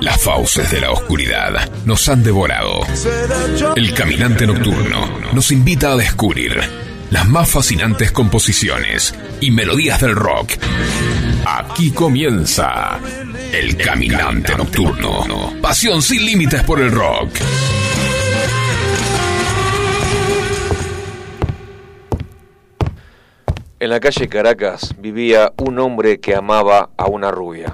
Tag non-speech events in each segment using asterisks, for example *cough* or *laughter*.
las fauces de la oscuridad nos han devorado. El caminante nocturno nos invita a descubrir las más fascinantes composiciones y melodías del rock. Aquí comienza El Caminante Nocturno. Pasión sin límites por el rock. En la calle Caracas vivía un hombre que amaba a una rubia,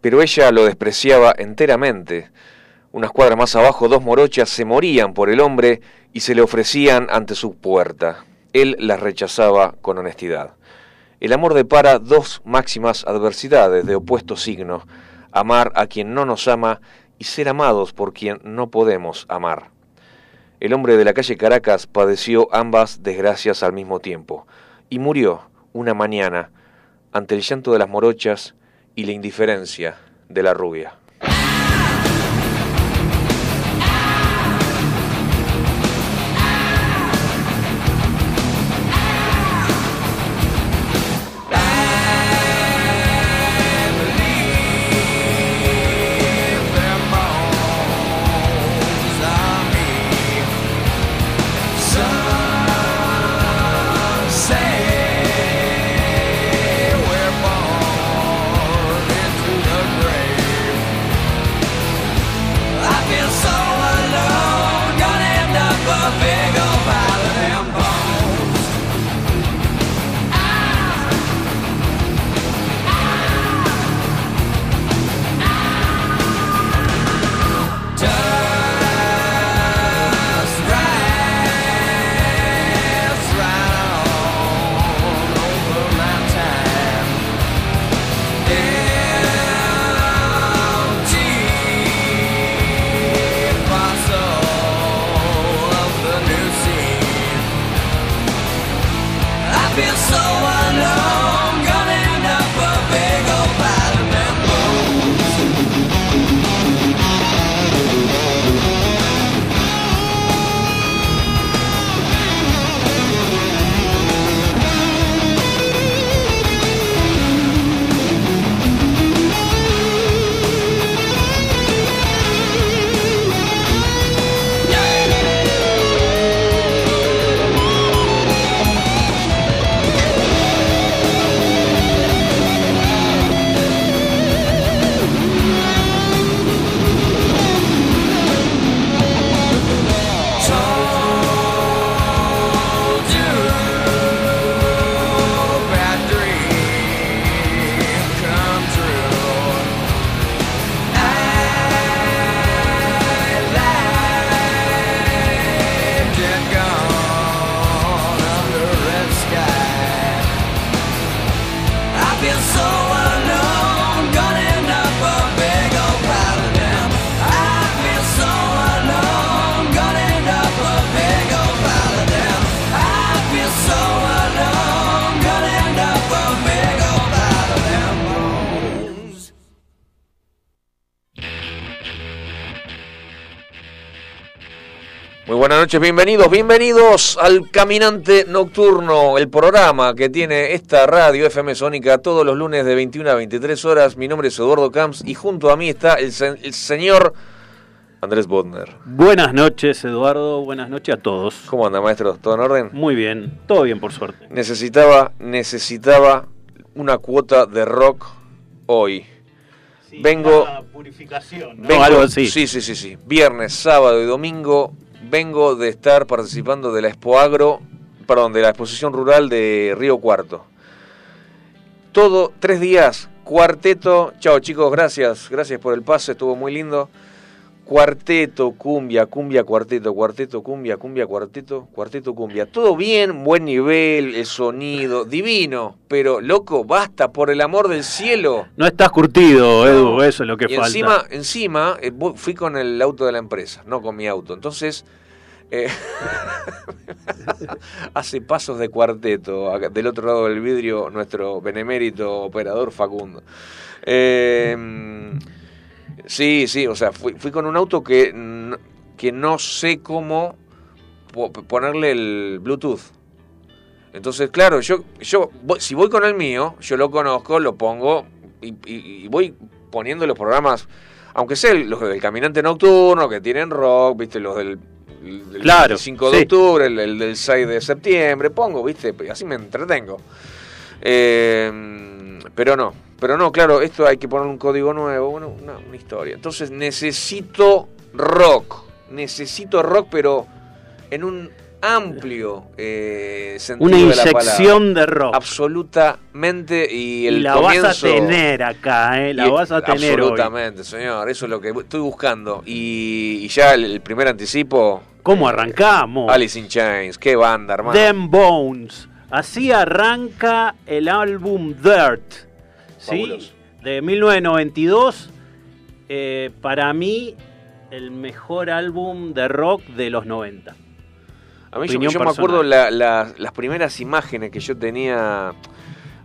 pero ella lo despreciaba enteramente. Unas cuadras más abajo, dos morochas se morían por el hombre y se le ofrecían ante su puerta. Él las rechazaba con honestidad. El amor depara dos máximas adversidades de opuesto signo, amar a quien no nos ama y ser amados por quien no podemos amar. El hombre de la calle Caracas padeció ambas desgracias al mismo tiempo y murió una mañana ante el llanto de las morochas y la indiferencia de la rubia. Buenas noches, bienvenidos, bienvenidos al Caminante Nocturno, el programa que tiene esta radio FM Sónica todos los lunes de 21 a 23 horas. Mi nombre es Eduardo Camps y junto a mí está el, señor Andrés Bodner. Buenas noches, Eduardo, buenas noches a todos. ¿Cómo anda, maestro? ¿Todo en orden? Muy bien, todo bien por suerte. Necesitaba, necesitaba una cuota de rock hoy. vengo. purificación, vengo, algo así. Sí, sí, sí, sí. Viernes, sábado y domingo vengo de estar participando de la Expo Agro, perdón, de la exposición rural de Río Cuarto. Todo, tres días, cuarteto. Chao chicos, gracias, gracias por el pase, estuvo muy lindo. Cuarteto, cumbia, cumbia, cuarteto, cuarteto, cumbia, cumbia, cuarteto, cuarteto, cumbia. Todo bien, buen nivel, el sonido, divino. Pero, loco, basta, por el amor del cielo. No estás curtido, Edu, eso es lo que y falta. Encima, encima, eh, fui con el auto de la empresa, no con mi auto. Entonces, eh, *laughs* hace pasos de cuarteto. Del otro lado del vidrio, nuestro benemérito operador Facundo. Eh Sí, sí, o sea, fui, con un auto que, que no sé cómo ponerle el Bluetooth. Entonces, claro, yo, yo si voy con el mío, yo lo conozco, lo pongo y, voy poniendo los programas, aunque sean los del Caminante Nocturno, que tienen rock, viste, los del, del Claro, 5 de sí. octubre, el, el del 6 de septiembre, pongo, viste, así me entretengo. Eh, pero no, pero no, claro, esto hay que poner un código nuevo, bueno, una, una historia. Entonces necesito rock, necesito rock, pero en un amplio eh, sentido Una de la palabra. inyección de rock. Absolutamente, y y el la comienzo... vas a tener acá, ¿eh? La y- vas a tener hoy. Absolutamente, señor, eso es lo que estoy buscando. Y, y ya el, el primer anticipo... ¿Cómo eh, arrancamos? Alice in Chains, qué banda, hermano. Them Bones. Así arranca el álbum Dirt. ¿Sí? De 1992. Eh, para mí, el mejor álbum de rock de los 90. A mí yo, me acuerdo la- la- las primeras imágenes que yo tenía.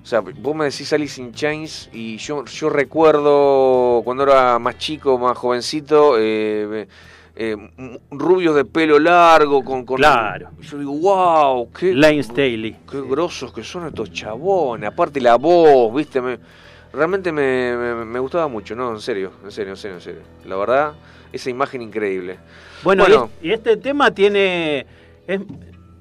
O sea, vos me decís Alice in Chains y yo, yo recuerdo cuando era más chico, más jovencito, eh, eh, rubios de pelo largo, con, con- Claro. Yo digo, wow, qué, Lane Staley. qué grosos que son estos chabones. Aparte la voz, viste, me- realmente me, me- me gustaba mucho, ¿no? En serio, en serio, en serio, en serio. La verdad, esa imagen increíble. Bueno, Bueno. y, y este tema tiene, es,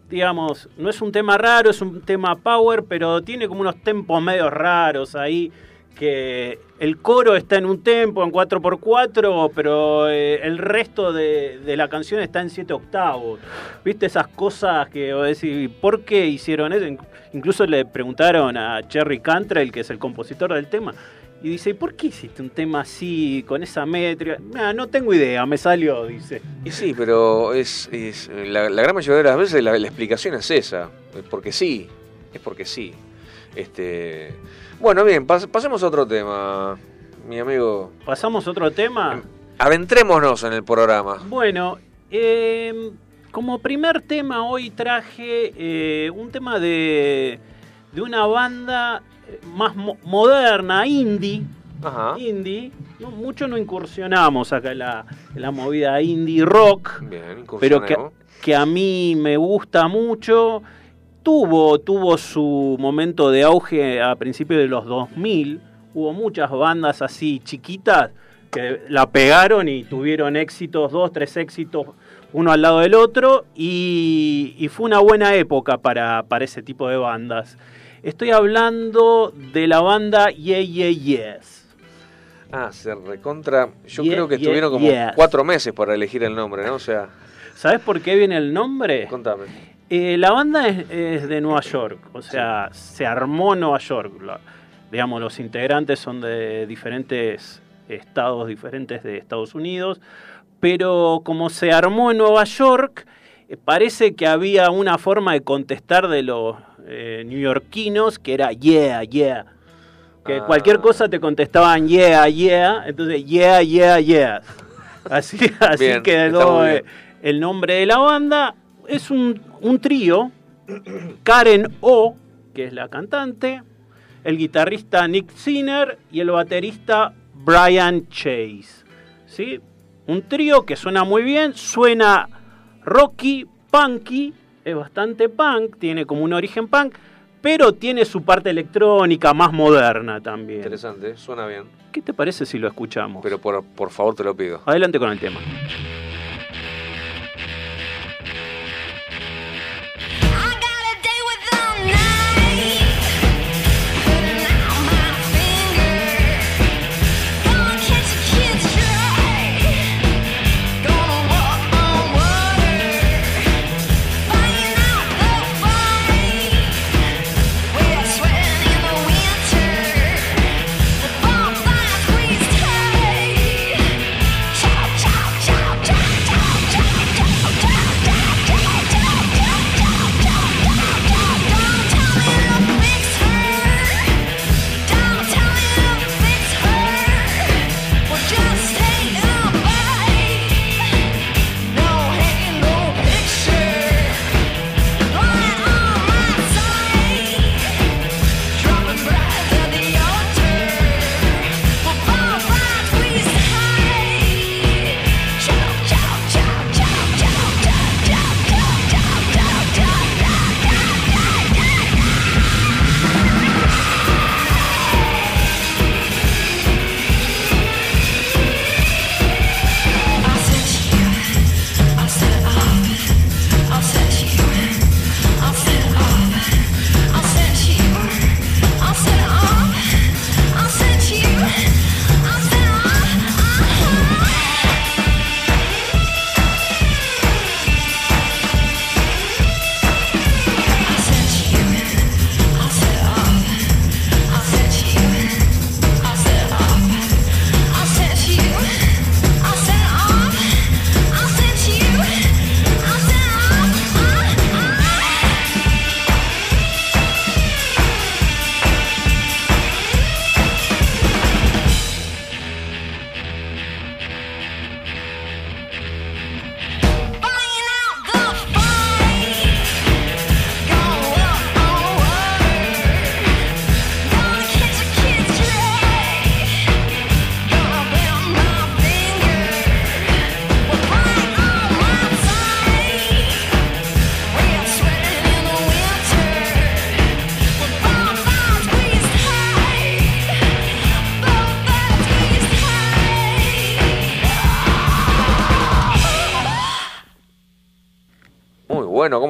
digamos, no es un tema raro, es un tema power, pero tiene como unos tempos medio raros ahí, que el coro está en un tempo, en 4x4, pero eh, el resto de, de la canción está en 7 octavos. ¿Viste esas cosas que vos decís, ¿por qué hicieron eso? Inc- Incluso le preguntaron a Cherry Cantrell, que es el compositor del tema, y dice, ¿y por qué hiciste un tema así, con esa métrica? "Nah, no tengo idea, me salió, dice. Y sí, pero es, la gran mayoría de las veces la, la explicación es esa, es porque sí, es porque sí. Este, bueno, bien, pas- pasemos a otro tema, mi amigo. ¿Pasamos a otro tema? Adentrémonos en el programa. Bueno, eh, como primer tema hoy traje eh, un tema de, de una banda eh, más mo- moderna, indie. Ajá. Indie. No, mucho no incursionamos acá en la, en la movida indie rock. Bien, pero que, que a mí me gusta mucho. Tuvo, tuvo su momento de auge a principios de los 2000. Hubo muchas bandas así chiquitas que la pegaron y tuvieron éxitos, dos, tres éxitos, uno al lado del otro. Y, y fue una buena época para, para ese tipo de bandas. Estoy hablando de la banda Yeah Yeah Yes. Ah, se recontra. Yo Yeah, creo que yeah, estuvieron como yes. cuatro meses para elegir el nombre, ¿no? O sea, ¿Sabes por qué viene el nombre? contame. Eh, la banda es, es de Nueva York, o sea, se armó en Nueva York. La- digamos, los integrantes son de diferentes estados diferentes de Estados Unidos, pero como se armó en Nueva York, eh, parece que había una forma de contestar de los eh, neoyorquinos que era yeah, yeah. Que Ah. cualquier cosa te contestaban yeah, yeah, entonces yeah, yeah, yeah. Así, *laughs* así Bien, quedó eh. El nombre de la banda. Es un, un trío. Karen O, que es la cantante, el guitarrista Nick Sinner y el baterista Brian Chase. ¿Sí? Un trío que suena muy bien, suena rocky, punky, es bastante punk, tiene como un origen punk, pero tiene su parte electrónica más moderna también. Interesante, suena bien. ¿Qué te parece si lo escuchamos? Pero por, por favor te lo pido. Adelante con el tema.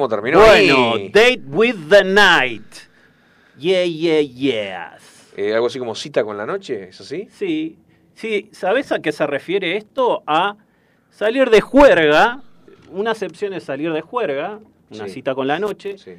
¿Cómo terminó Bueno, ahí? Date with the Night. Yeah, yeah, yes. Eh, algo así como cita con la noche, ¿es así? Sí, sí, ¿sabes a qué se refiere esto? A salir de juerga. Una acepción es salir de juerga, una Sí. cita con la noche. Sí.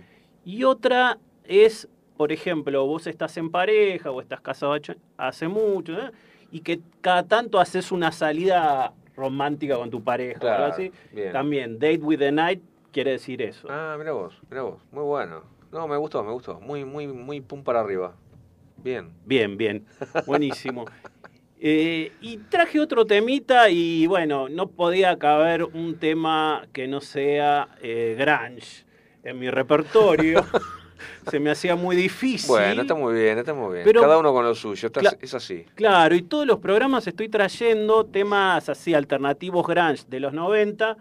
Y otra es, por ejemplo, vos estás en pareja o estás casado hace- mucho, ¿eh? y que cada tanto haces una salida romántica con tu pareja. Claro, bien. También, date with the night quiere decir eso. Ah, mira vos, mira vos. Muy bueno. No, me gustó, me gustó. Muy, muy, muy pum para arriba. Bien. Bien, bien, buenísimo. *laughs* Eh, y traje otro temita y bueno, no podía caber un tema que no sea eh, grunge en mi repertorio. *laughs* Se me hacía muy difícil. Bueno, está muy bien, está muy bien. Pero- Cada uno con lo suyo, está- es así. Claro, y todos los programas estoy trayendo temas así alternativos grunge de los 90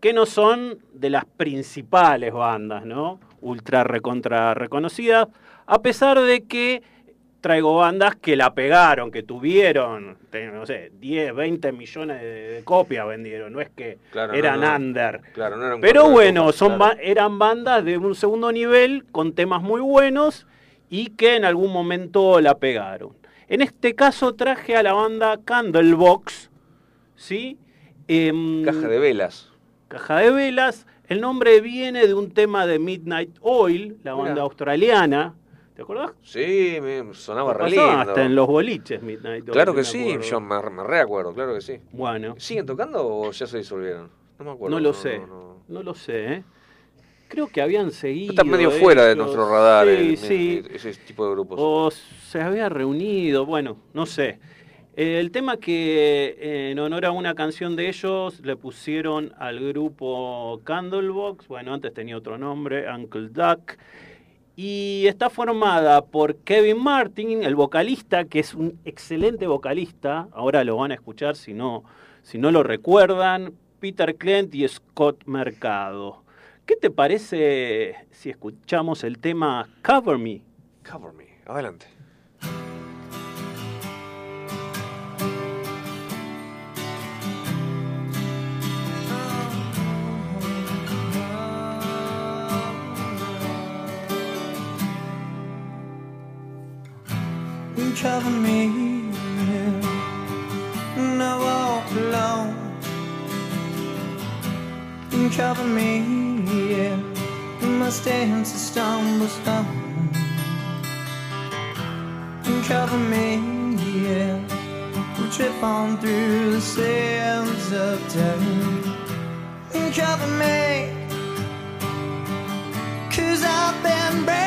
que no son de las principales bandas, ¿no? Ultra recontra reconocidas, a pesar de que traigo bandas que la pegaron, que tuvieron, no sé, 10, 20 millones de, de copias vendieron, no es que Claro, eran no. under. Claro, no era un Pero bueno, son claro. ba- eran bandas de un segundo nivel con temas muy buenos y que en algún momento la pegaron. En este caso traje a la banda Candlebox, ¿sí? Em, Caja de velas. Caja de Velas. El nombre viene de un tema de Midnight Oil, la banda australiana. ¿Te acordás? Sí, me sonaba re lindo. hasta en los boliches Midnight Oil. Claro que sí, acuerdo. yo me, me reacuerdo, claro que sí. Bueno, ¿Siguen tocando o ya se disolvieron? No me acuerdo. no lo sé. no, no. No lo sé, ¿eh? Creo que habían seguido. Está medio fuera de nuestro radar Sí, el- sí. ese tipo de grupos. O se había reunido, bueno, no sé. El tema que eh, en honor a una canción de ellos le pusieron al grupo Candlebox, bueno, antes tenía otro nombre, Uncle Duck, y está formada por Kevin Martin, el vocalista, que es un excelente vocalista, ahora lo van a escuchar si no, si no lo recuerdan, Peter Clent y Scott Mercado. ¿Qué te parece si escuchamos el tema Cover Me? Cover me. Adelante. Cover me and I walk alone. Cover me, yeah. In my stance to stumble stone. Cover me, yeah. We trip on through the sands of time. Cover me. Cause I've been branded,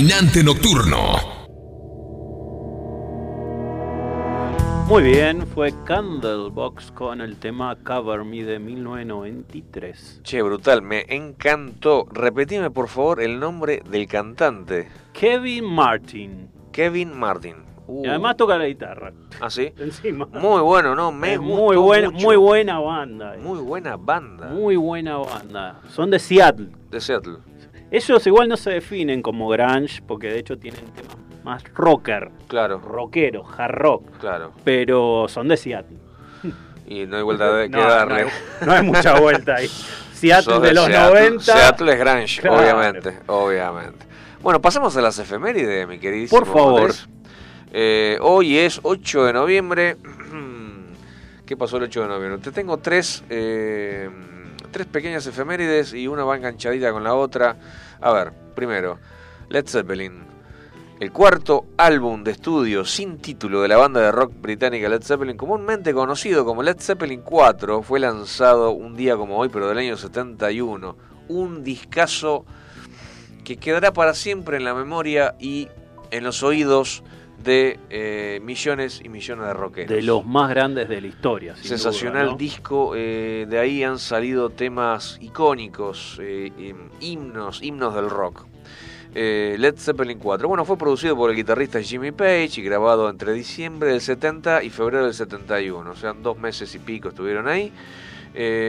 caminante nocturno. Muy bien, fue Candlebox con el tema Cover Me de 1993. Che, brutal, me encantó. Repetime por favor el nombre del cantante. Kevin Martin. Kevin Martin. Uh, Y además toca la guitarra. ¿Ah, sí? Encima. Muy bueno, ¿no? Me Es gustó muy buena, mucho. muy buena banda. eh. Muy buena banda. Muy buena banda. Son de Seattle. De Seattle. Ellos igual no se definen como grunge, porque de hecho tienen temas más rocker, Claro, rockero, hard rock, claro. pero son de Seattle. *laughs* Y no hay vuelta de que darle. No, hay, no hay mucha vuelta ahí. *laughs* Seattle Sos de los Seattle. 90. Seattle es grunge, Claro. obviamente, obviamente. Bueno, pasamos a las efemérides, mi queridísimo. Por favor. Eh, hoy es 8 de noviembre. *clears throat* ¿Qué pasó el 8 de noviembre? Te tengo tres, eh, tres pequeñas efemérides y una va enganchadita con la otra. A ver, primero, Led Zeppelin. El cuarto álbum de estudio sin título de la banda de rock británica Led Zeppelin, comúnmente conocido como Led Zeppelin 4, fue lanzado un día como hoy, pero del año 71. Un discazo que quedará para siempre en la memoria y en los oídos de eh, millones y millones de rockeros. De los más grandes de la historia. Sensacional duda, ¿no? disco, eh, de ahí han salido temas icónicos, eh, em, himnos, himnos del rock. Led Zeppelin 4. Bueno, fue producido por el guitarrista Jimmy Page y grabado entre diciembre del 70 y febrero del 71. O sea, dos meses y pico estuvieron ahí.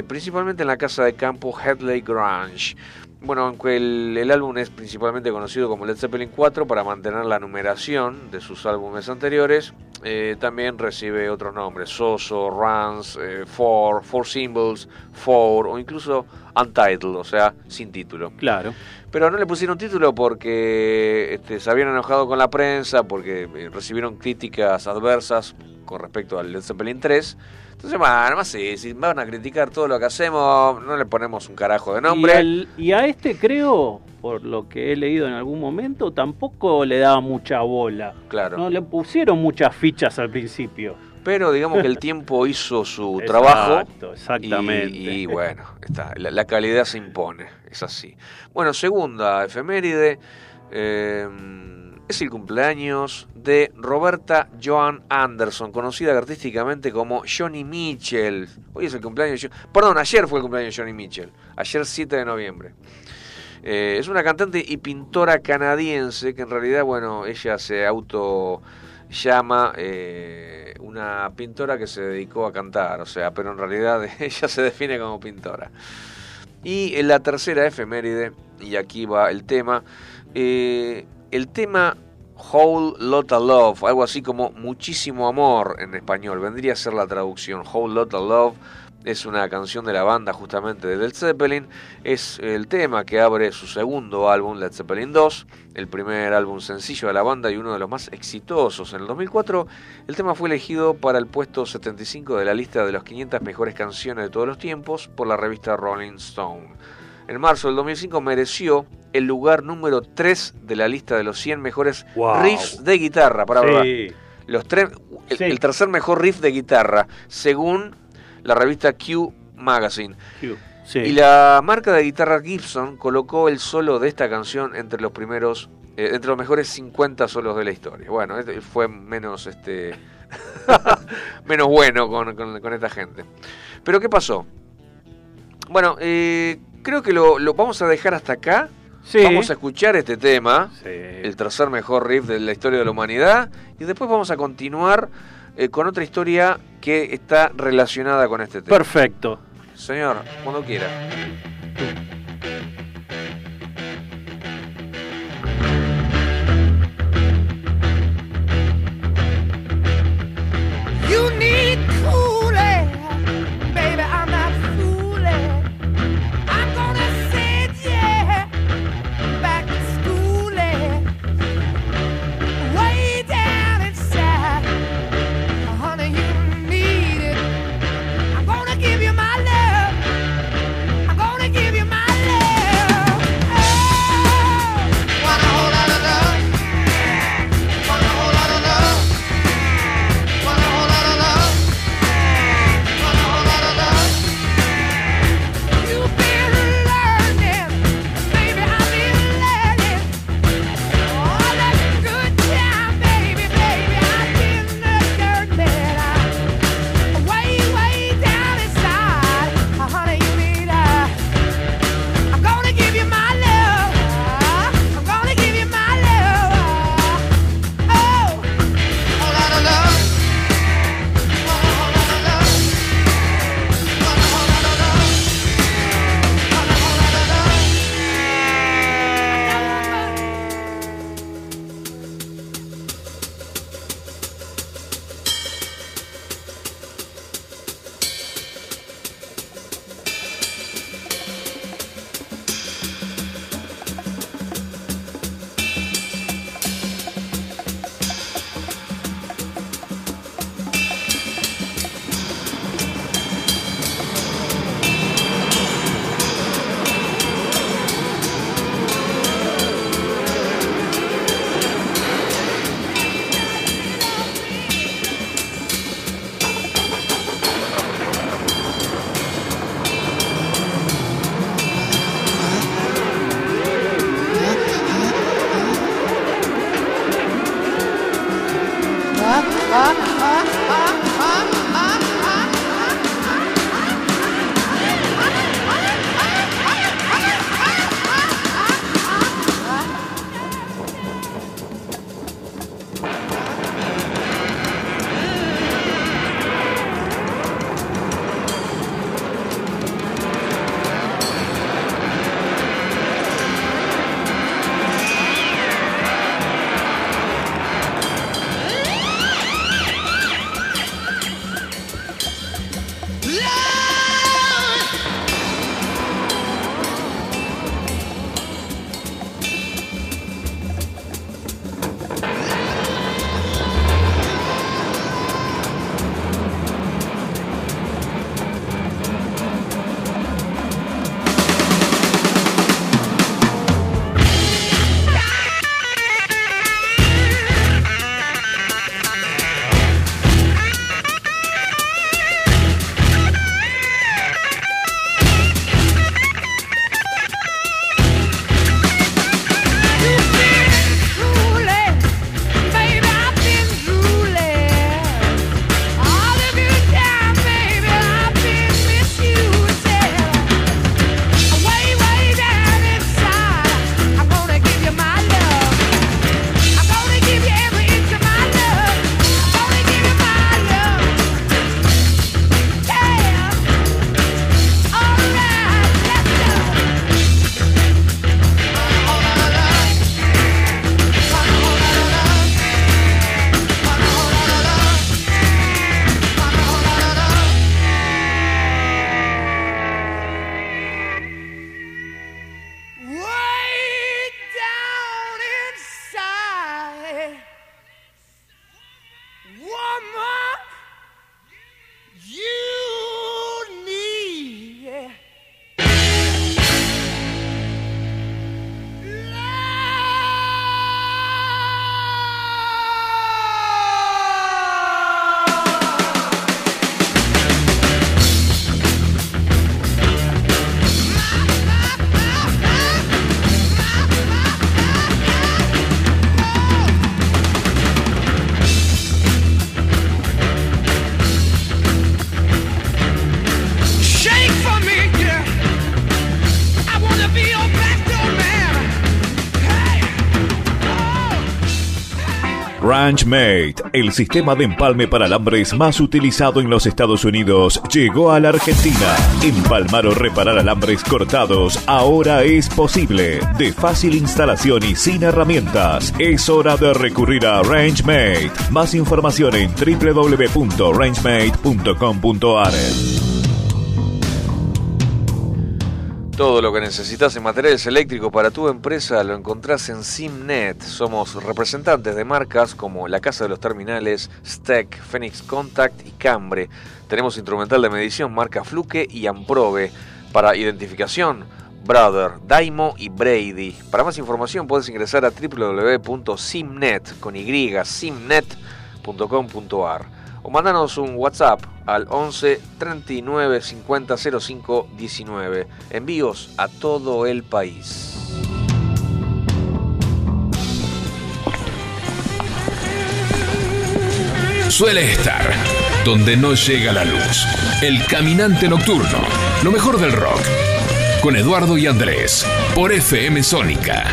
principalmente en la casa de campo Headley Grange. Bueno, aunque el, el álbum es principalmente conocido como Led Zeppelin 4 para mantener la numeración de sus álbumes anteriores, eh, también recibe otros nombres, Soso, Runs, eh, Four, Four Symbols, Four o incluso Untitled, o sea, sin título. Claro. Pero no le pusieron título porque este, se habían enojado con la prensa, porque eh, recibieron críticas adversas con respecto al Led Zeppelin 3. Entonces, bueno, más sí, si van a criticar todo lo que hacemos, no le ponemos un carajo de nombre. Y, a este creo, por lo que he leído en algún momento, tampoco le daba mucha bola. Claro. No le pusieron muchas fichas al principio. Pero digamos que el tiempo *laughs* hizo su trabajo. Exacto, exactamente. Y, y bueno, está, la, la calidad se impone, es así. Bueno, segunda efeméride, eh, es el cumpleaños de Roberta Joan Anderson, conocida artísticamente como Johnny Mitchell. Hoy es el cumpleaños de Perdón, ayer fue el cumpleaños de Johnny Mitchell, ayer 7 de noviembre. Eh, es una cantante y pintora canadiense que en realidad, bueno, ella se auto llama eh, una pintora que se dedicó a cantar, o sea, pero en realidad *laughs* ella se define como pintora. Y en la tercera efeméride, y aquí va el tema, eh, el tema Whole Lotta Love, algo así como muchísimo amor en español, vendría a ser la traducción. Whole Lotta Love es una canción de la banda justamente de Led Zeppelin, es el tema que abre su segundo álbum, Led Zeppelin 2, el primer álbum sencillo de la banda y uno de los más exitosos. En el 2004 el tema fue elegido para el puesto 75 de la lista de las 500 mejores canciones de todos los tiempos por la revista Rolling Stone. En marzo del 2005 mereció el lugar número 3 de la lista de los 100 mejores Wow. riffs de guitarra. Para Sí. los tres, el, Sí. el tercer mejor riff de guitarra, según la revista Q Magazine. Sí. Y la marca de guitarra Gibson colocó el solo de esta canción entre los primeros, eh, entre los mejores 50 solos de la historia. Bueno, este fue menos, este, *laughs* menos bueno con, con- con esta gente. Pero ¿qué pasó? Bueno, eh, creo que lo, lo vamos a dejar hasta acá. Sí. Vamos a escuchar este tema Sí. el tercer mejor riff de la historia de la humanidad. Y después vamos a continuar eh, con otra historia que está relacionada con este tema. Perfecto. Señor, cuando quiera. RanchMate, el sistema de empalme para alambres más utilizado en los Estados Unidos, llegó a la Argentina. Empalmar o reparar alambres cortados ahora es posible. De fácil instalación y sin herramientas. Es hora de recurrir a RangeMate. Más información en www.rangemate.com.ar. Todo lo que necesitas en materiales eléctricos para tu empresa lo encontrás en Simnet. Somos representantes de marcas como la Casa de los Terminales, Steck, Phoenix Contact y Cambre. Tenemos instrumental de medición marca Fluke y Amprobe. Para identificación, Brother, Daimo y Brady. Para más información puedes ingresar a www.simnet con y, simnet.com.ar o mandanos un WhatsApp al 11 39 50 05 19. Envíos a todo el país. Suele estar donde no llega la luz. El caminante nocturno. Lo mejor del rock. Con Eduardo y Andrés. Por FM Sónica.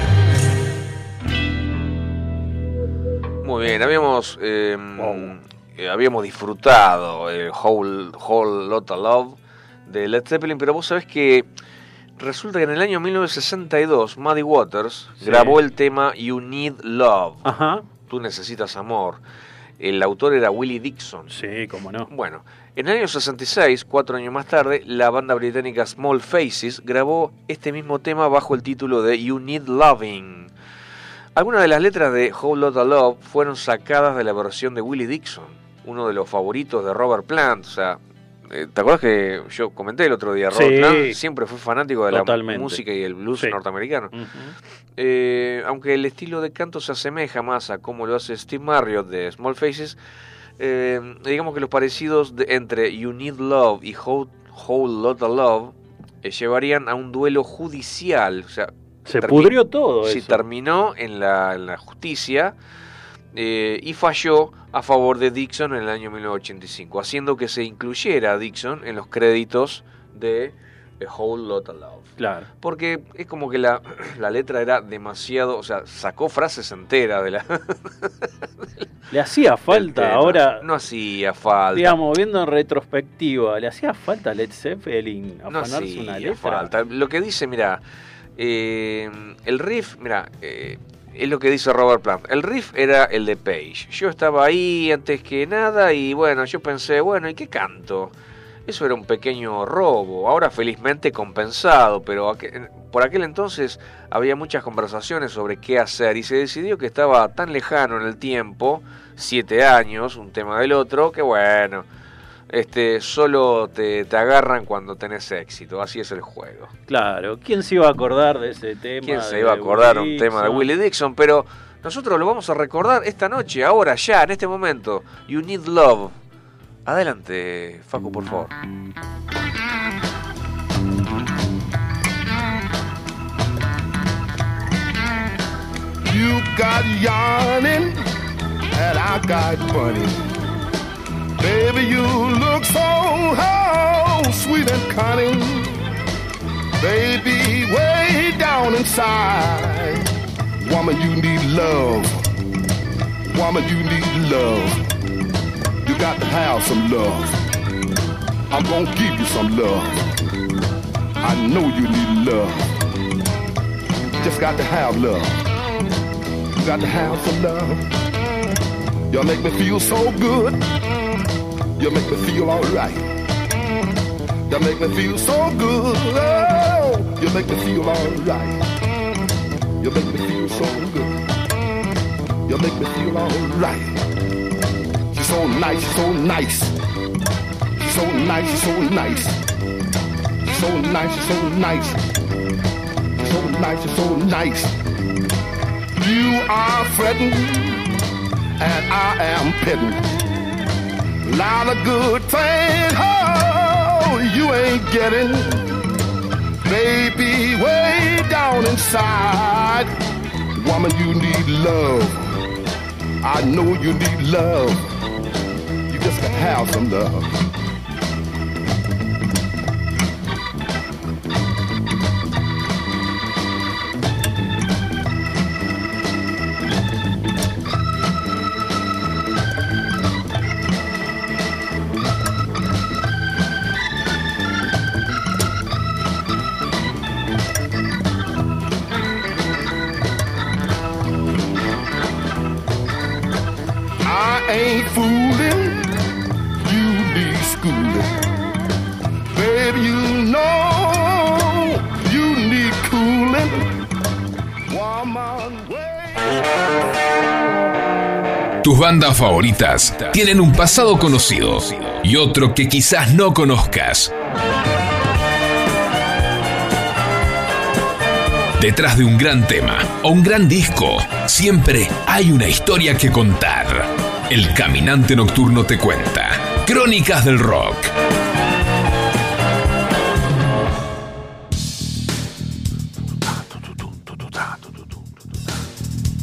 Muy bien, habíamos, eh, eh, habíamos disfrutado el Whole, Whole Lotta Love de Led Zeppelin, pero vos sabés que resulta que en el año 1962 Muddy Waters Sí. grabó el tema You Need Love. Ajá. Tú necesitas amor. El autor era Willie Dixon. Sí, cómo no. Bueno, en el año 66, cuatro años más tarde, la banda británica Small Faces grabó este mismo tema bajo el título de You Need Loving. Algunas de las letras de Whole Lotta Love fueron sacadas de la versión de Willie Dixon, uno de los favoritos de Robert Plant. O sea, eh, ¿te acuerdas que yo comenté el otro día? Robert Sí. Plant siempre fue fanático de Totalmente. la música y el blues Sí. norteamericano. Eh, aunque el estilo de canto se asemeja más a cómo lo hace Steve Marriott de Small Faces, eh, digamos que los parecidos de- entre You Need Love y Whole, Whole Lotta Love eh, llevarían a un duelo judicial. O sea, Se pudrió todo sí, eso. terminó en la, en la justicia y falló a favor de Dixon en el año 1985, haciendo que se incluyera a Dixon en los créditos de A Whole Lotta Love. Claro. Porque es como que la, *clears throat* la letra era demasiado, o sea, sacó frases enteras de la... *laughs* Le hacía falta ahora, No hacía falta. digamos, viendo en retrospectiva, le hacía falta a Led Zeppelin no afanarse hacía una letra. falta. Lo que dice, mira, eh, el riff, mira, eh, es lo que dice Robert Plant. El riff era el de Page. Yo estaba ahí antes que nada y bueno, yo pensé, bueno, ¿y qué canto? Eso era un pequeño robo, ahora felizmente compensado, pero aqu- por aquel entonces había muchas conversaciones sobre qué hacer y se decidió que estaba tan lejano en el tiempo, siete años, un tema del otro, que bueno, este, solo te, te agarran cuando tenés éxito, así es el juego. Claro, ¿quién se iba a acordar de ese tema? ¿Quién se iba a acordar un Willie tema de? Willie Dixon? Pero nosotros lo vamos a recordar esta noche, ahora, ya, en este momento. You Need Love. Adelante, Facu, por favor. You got yarning, and I got funny. Baby, you look so oh, sweet and cunning. Baby, way down inside, woman, you need love. Woman, you need love. You got to have some love. I'm gonna give you some love. I know you need love. Just got to have love. You got to have some love. You make me feel so good. You make me feel alright. You make me feel so good. Oh, you make me feel alright. You make me feel so good. You make me feel alright. She's so nice, she's so nice. She's so nice, she's so nice. She's so nice, she's so nice. She's so nice, she's so nice. You are fretting, and I am petting. Lot of good things, oh, you ain't getting. Baby, way down inside, woman, you need love. I know you need love. You just gotta have some love. Tus bandas favoritas tienen un pasado conocido y otro que quizás no conozcas. Detrás de un gran tema o un gran disco, siempre hay una historia que contar. El Caminante Nocturno te cuenta. Crónicas del Rock.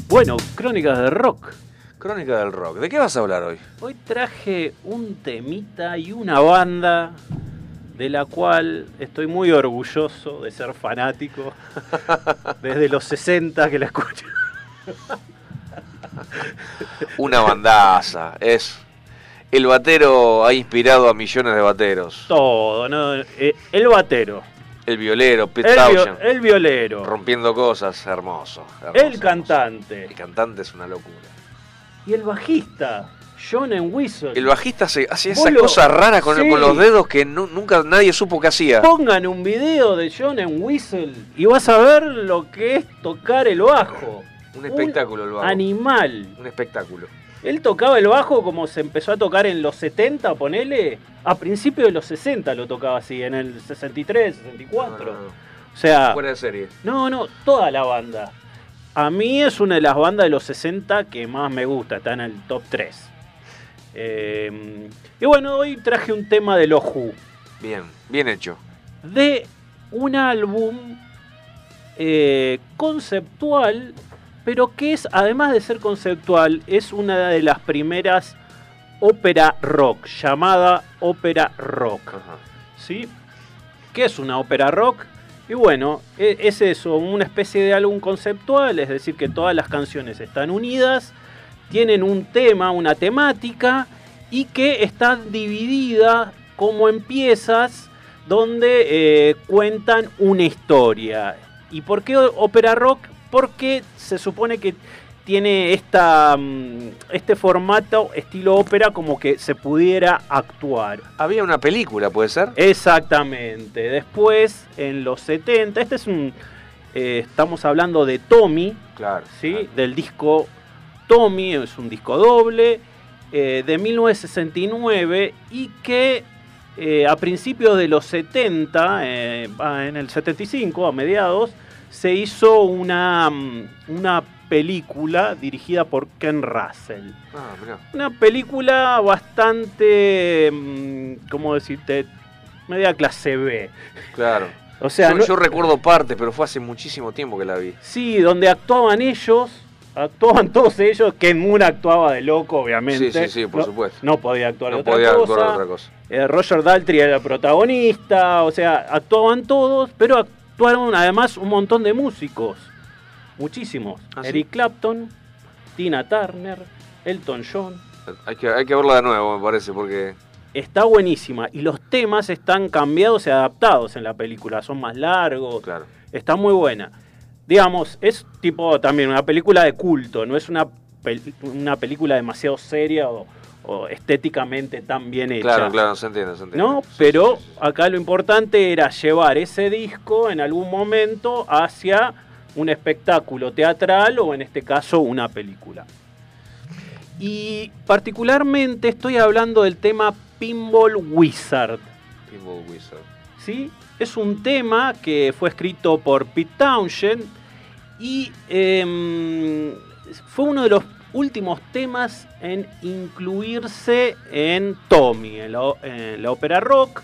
Bueno, crónicas de rock. Crónica del rock. ¿De qué vas a hablar hoy? Hoy traje un temita y una banda de la cual estoy muy orgulloso de ser fanático *laughs* desde los 60 que la escucho. Una bandaza. Es. El batero ha inspirado a millones de bateros. Todo, ¿no? Eh, el batero, El violero, Pete el, el violero, rompiendo cosas, hermoso. hermoso, el hermoso. cantante El cantante es una locura. Y el bajista, John and Whistle. El bajista hace- Vos esas lo- cosas raras con, sí. con los dedos que nu- nunca nadie supo que hacía. Pongan un video de John and Whistle y vas a ver lo que es tocar el bajo. Un espectáculo el bajo. Animal. Un espectáculo. Él tocaba el bajo como se empezó a tocar en los 70, ponele. A principios de los 60 lo tocaba así, en el 63, 64. No, no, no. O sea, Fuera de serie. no, no, toda la banda. A mí es una de las bandas de los 60 que más me gusta, está en el top 3. Eh, y bueno, hoy traje un tema de los Who, Bien, bien hecho. de un álbum eh, conceptual, pero que es, además de ser conceptual, es una de las primeras ópera rock, llamada ópera rock. Ajá. ¿sí? ¿Qué es una ópera rock? Y bueno, e- es eso, una especie de álbum conceptual, es decir, que todas las canciones están unidas, tienen un tema, una temática, y que está dividida como en piezas donde eh, cuentan una historia. ¿Y por qué ópera rock? Porque se supone que tiene esta, mm, este formato estilo ópera como que se pudiera actuar. Había una película, ¿puede ser? Exactamente. Después, en los 70, este es un. eh, estamos hablando de Tommy, Claro. ¿sí? claro. Del disco Tommy, es un disco doble, eh, de 1969 y que eh, a principios de los 70, eh, en el 75, a mediados, se hizo una, mm, una película dirigida por Ken Russell. Ah, mirá. Una película bastante, mm, ¿cómo decirte? Media clase B. Claro. O sea, yo, no- yo recuerdo parte, pero fue hace muchísimo tiempo que la vi. sí, donde actuaban ellos, actuaban *laughs* todos ellos. Ken Moon actuaba de loco, obviamente. Sí, sí, sí, por No- supuesto. No podía actuar No otra podía cosa. actuar de otra cosa. Eh, Roger Daltrey era el protagonista, o sea, actuaban todos, pero actuaron además un montón de músicos. Muchísimos. ¿Ah, sí? Eric Clapton, Tina Turner, Elton John. Hay que, hay que verla de nuevo, me parece, porque. Está buenísima y los temas están cambiados y adaptados en la película, son más largos, Claro. está muy buena. Digamos, es tipo también una película de culto, no es una, pel- una película demasiado seria o, o estéticamente tan bien hecha. Claro, claro, se entiende, se entiende. ¿no? Sí, Pero sí, sí. acá lo importante era llevar ese disco en algún momento hacia un espectáculo teatral o en este caso una película. Y particularmente estoy hablando del tema Pinball Wizard. Pinball Wizard. ¿sí? Es un tema que fue escrito por Pete Townshend y em, fue uno de los últimos temas en incluirse en Tommy, en la, en la ópera rock.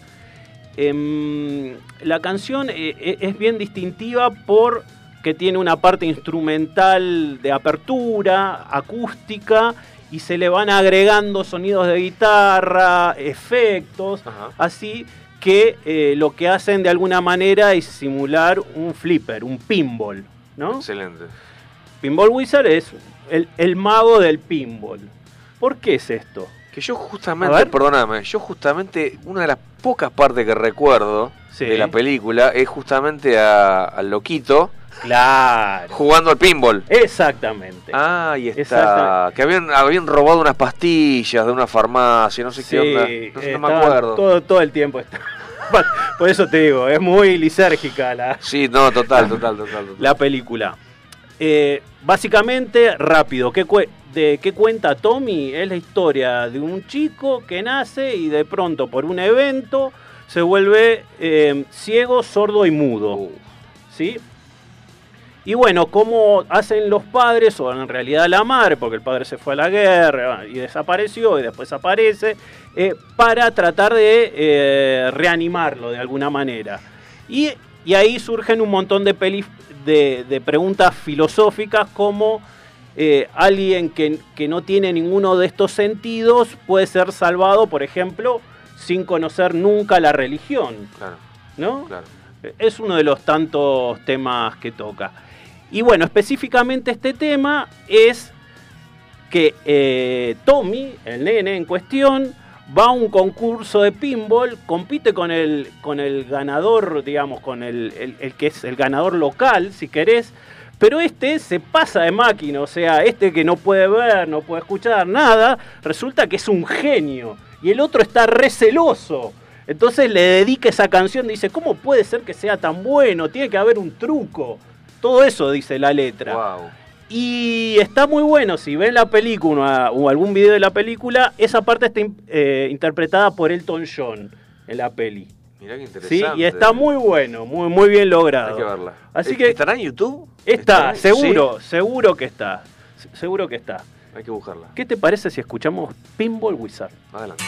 Em, la canción eh, eh, es bien distintiva por que tiene una parte instrumental de apertura, acústica, y se le van agregando sonidos de guitarra, efectos, Ajá. así que eh, lo que hacen de alguna manera es simular un flipper, un pinball, ¿no? Excelente. Pinball Wizard es el, el mago del pinball. ¿Por qué es esto? Que yo justamente, perdóname, yo justamente, una de las pocas partes que recuerdo Sí. de la película es justamente a- al loquito Claro. Jugando al pinball. Exactamente. Ah, ahí está. Exactamente. Que habían, habían robado unas pastillas de una farmacia, no sé qué onda. No, sé, no me acuerdo. Todo, todo el tiempo está. *laughs* Por eso te digo, es muy lisérgica la, Sí, no, total, total, total. total. la película. Eh, básicamente, rápido, ¿qué, de, ¿qué cuenta Tommy? Es la historia de un chico que nace y de pronto por un evento se vuelve eh, ciego, sordo y mudo. Uh, ¿sí? Y bueno, ¿cómo hacen los padres, o en realidad la madre, porque el padre se fue a la guerra y desapareció y después aparece, eh, para tratar de eh, reanimarlo de alguna manera? Y, y ahí surgen un montón de, peli- de, de preguntas filosóficas como eh, alguien que, que no tiene ninguno de estos sentidos puede ser salvado, por ejemplo, sin conocer nunca la religión, claro, ¿no? claro. Es uno de los tantos temas que toca. Y bueno, específicamente este tema es que eh, Tommy, el nene en cuestión, va a un concurso de pinball, compite con el, con el ganador, digamos, con el, el- el que es el ganador local, si querés, pero este se pasa de máquina, o sea, este que no puede ver, no puede escuchar nada, resulta que es un genio, y el otro está receloso. Entonces le dedica esa canción, dice, ¿cómo puede ser que sea tan bueno? Tiene que haber un truco. Todo eso dice la letra. Wow. Y está muy bueno, si ven la película o algún video de la película, esa parte está eh, interpretada por Elton John en la peli. Mirá qué ¿sí? interesante. Y está muy bueno, muy, muy bien logrado. Hay que verla. Así ¿Es- que ¿Estará en YouTube? está, ¿Estará? seguro, seguro que está. Se- Seguro que está. Sí, Hay que buscarla. ¿Qué te parece si escuchamos Pinball Wizard? Adelante.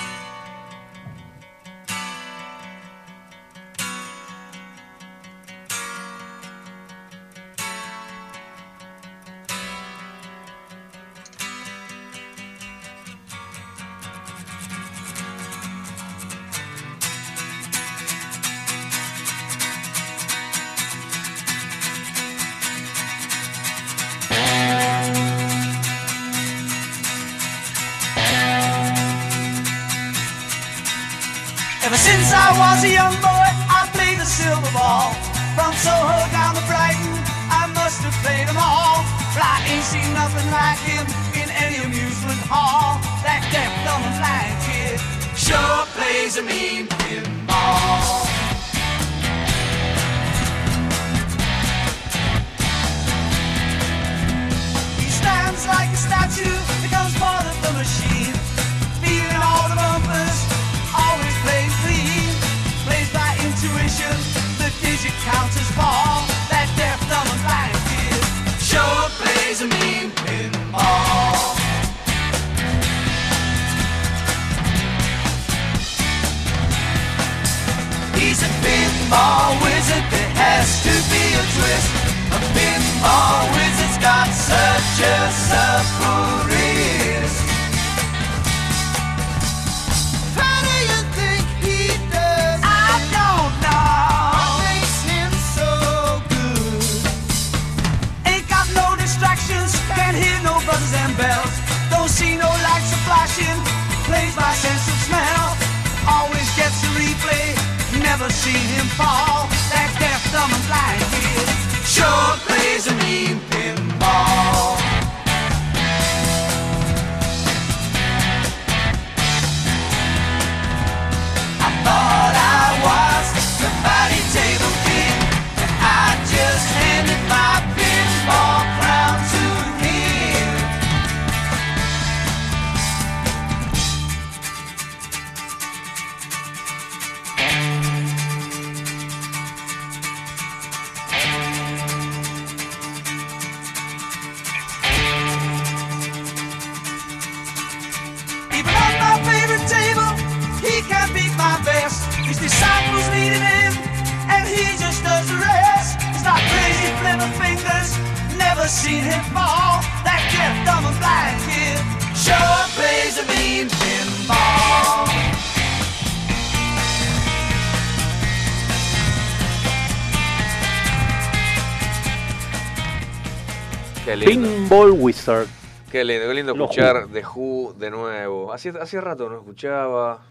Escuchar The Who de nuevo. Hacía, hacía rato no escuchaba.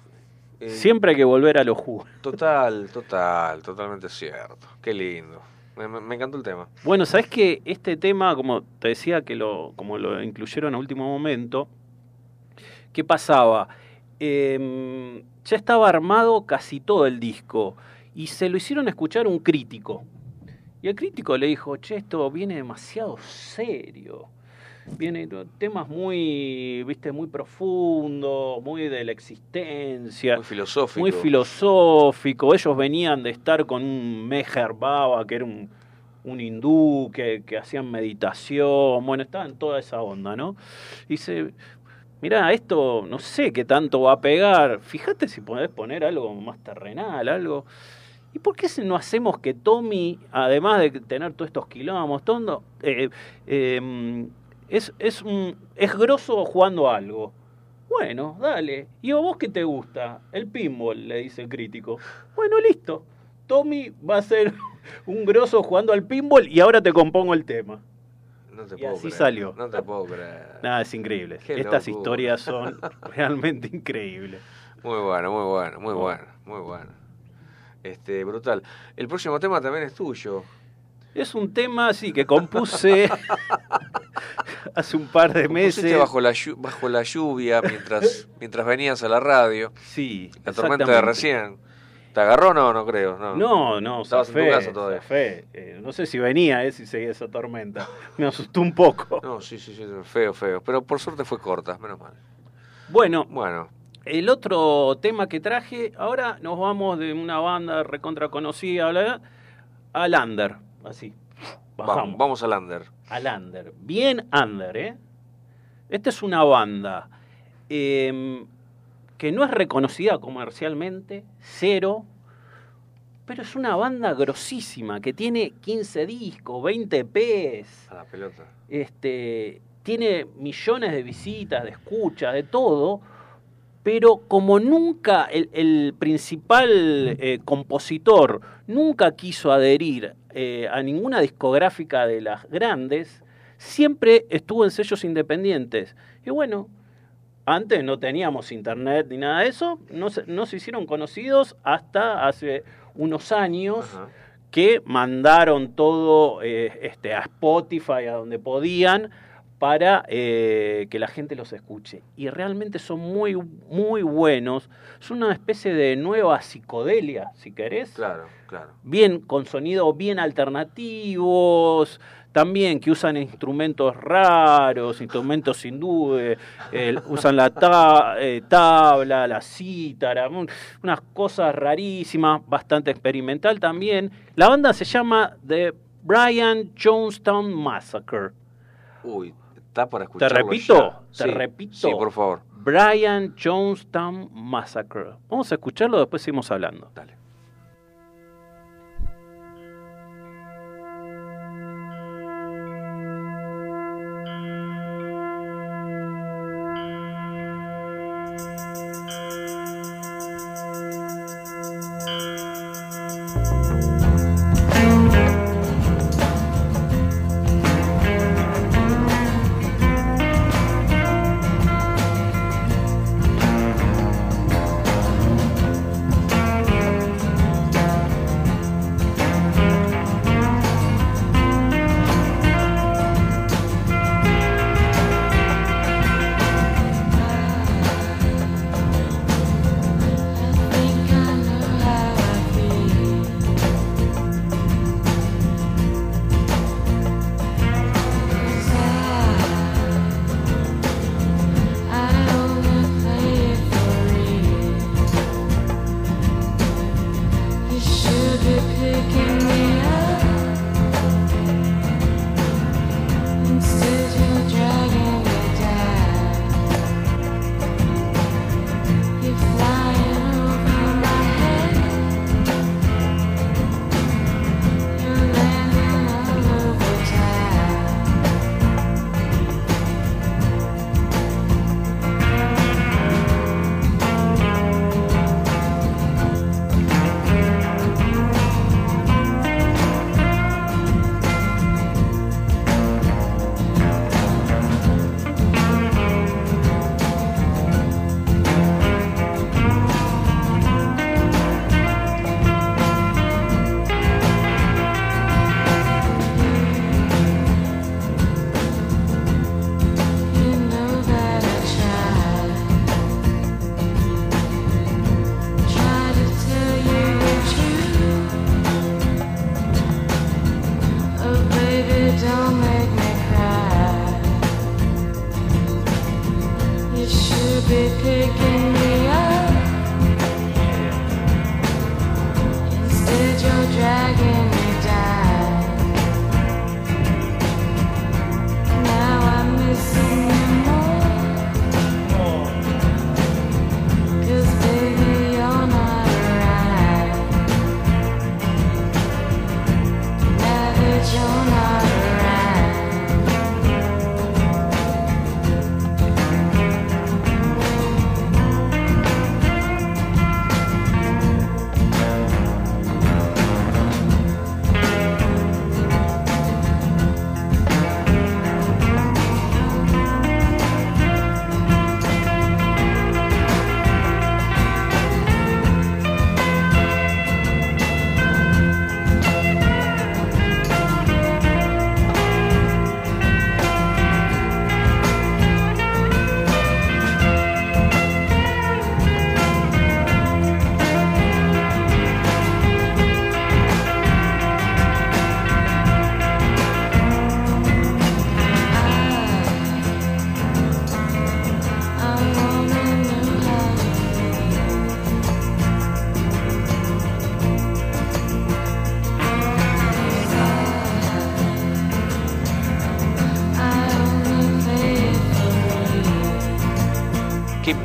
Eh, Siempre hay que volver a los jugos. Total, total, totalmente cierto. Qué lindo. Me, me- encantó el tema. Bueno, sabes que este tema, como te decía, que lo, como lo incluyeron a último momento, ¿qué pasaba? Em, ya estaba armado casi todo el disco y se lo hicieron escuchar un crítico. Y el crítico le dijo, che, esto viene demasiado serio. Viene temas muy, viste, muy profundos, muy de la existencia. Muy filosófico. Muy filosófico. Ellos venían de estar con un Meher Baba, que era un, un hindú, que, que hacían meditación. Bueno, estaban en toda esa onda, ¿no? Y dice, mirá, esto no sé qué tanto va a pegar. Fíjate si podés poner algo más terrenal, algo... ¿Y por qué no hacemos que Tommy, además de tener todos estos kilómetros, todo, eh, eh, es, es, un, es grosso jugando algo? Bueno, dale. ¿Y a vos qué te gusta? El pinball, le dice el crítico. Bueno, listo. Tommy va a ser *laughs* un grosso jugando al pinball y ahora te compongo el tema. No te Y puedo así creer. salió. No te puedo creer. Nada, es increíble. Qué Estas locura. historias son *laughs* realmente increíbles. Muy bueno, muy bueno, muy bueno, muy bueno. Este, brutal. El próximo tema también es tuyo. Es un tema, sí, que compuse *laughs* hace un par de Pusiste meses. bajo la, bajo la lluvia mientras, *laughs* mientras venías a la radio. Sí, La tormenta de recién. ¿Te agarró? No, no creo. No, No, no, Estabas en tu casa todavía. Eh, no sé si venía, eh, si seguía esa tormenta. Me asustó un poco. *laughs* No, sí, sí, sí, feo, feo. Pero por suerte fue corta, menos mal. Bueno, Bueno, el otro tema que traje, ahora nos vamos de una banda recontra conocida bla, bla, al under, así. Bajamos. vamos, vamos al under. al under. Bien under, ¿eh? Esta es una banda eh, que no es reconocida comercialmente, cero, pero es una banda grosísima que tiene 15 discos, 20 EPs, A la pelota. este, tiene millones de visitas, de escuchas, de todo, pero como nunca el, el principal eh, compositor nunca quiso adherir eh, a ninguna discográfica de las grandes, siempre estuvo en sellos independientes. Y bueno, antes no teníamos internet ni nada de eso, no se, no se hicieron conocidos hasta hace unos años Ajá. que mandaron todo eh, este, a Spotify, a donde podían, para eh, que la gente los escuche. Y realmente son muy, muy buenos. Es una especie de nueva psicodelia, si querés. Claro, claro. Bien, con sonidos bien alternativos, también que usan instrumentos raros, instrumentos hindúes, eh, usan la ta- eh, tabla, la cítara, un- unas cosas rarísimas, bastante experimental también. La banda se llama The Brian Jonestown Massacre. Uy, está para ¿Te repito? ya. ¿Te Sí, repito? Sí, por favor. Brian Jonestown Massacre. Vamos a escucharlo, después seguimos hablando. Dale.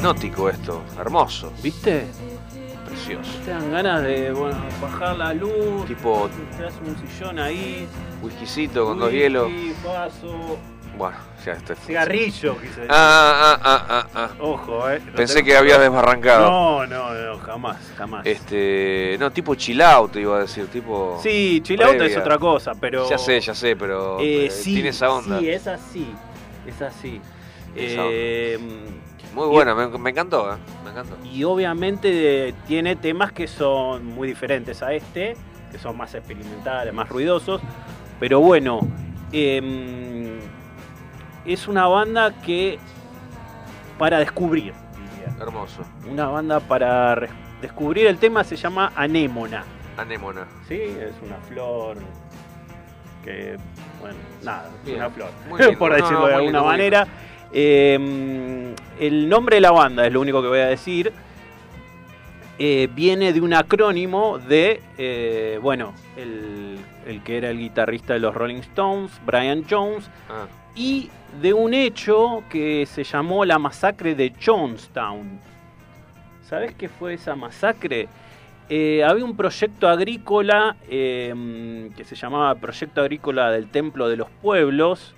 Hipnótico esto, hermoso, ¿Viste? precioso. Te dan ganas de bueno, bajar la luz. Tipo- Te das un sillón ahí. Whiskycito con dos hielos. Bueno, ya está. Cigarrillo, decir. Ah, ah, ah, ah, ah. Ojo, eh. Pensé tengo- que habías desbarrancado. No, no, no, jamás, jamás. Este, no, tipo chill out, te iba a decir, tipo. Sí, chill out es otra cosa, pero. Ya sé, ya sé, pero Eh, eh, sí, tiene esa onda. Sí, es así. Es así. Eh, Muy buena, me, me encantó, ¿eh? Me encantó. y obviamente eh, tiene temas que son muy diferentes a este, que son más experimentales, más ruidosos. Pero bueno, em, es una banda que para descubrir, diría. Hermoso. Una banda para descubrir el tema se llama Anémona. Anémona. Sí, es una flor que, bueno, nada, es una flor, *laughs* por decirlo no, de alguna manera. Eh, el nombre de la banda es lo único que voy a decir. Eh, viene de un acrónimo de, eh, bueno, el, el que era el guitarrista de los Rolling Stones, Brian Jones, Ah, y de un hecho que se llamó la masacre de Jonestown. ¿Sabes qué fue esa masacre? Eh, había un proyecto agrícola eh, que se llamaba Proyecto Agrícola del Templo de los Pueblos,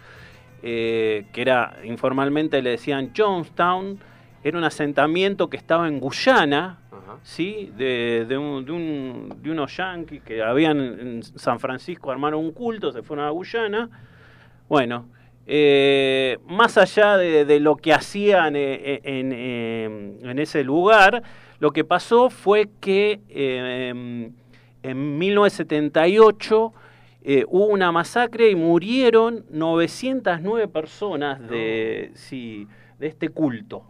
eh, que era, informalmente le decían Jonestown, era un asentamiento que estaba en Guyana, ajá. ¿sí? de, de, un- de un- de unos yanquis que habían en San Francisco, armaron un culto, se fueron a Guyana. Bueno, eh, más allá de, lo que hacían eh, en, en ese lugar, lo que pasó fue que eh, en 1978 eh, hubo una masacre y murieron 909 personas de, sí, de este culto.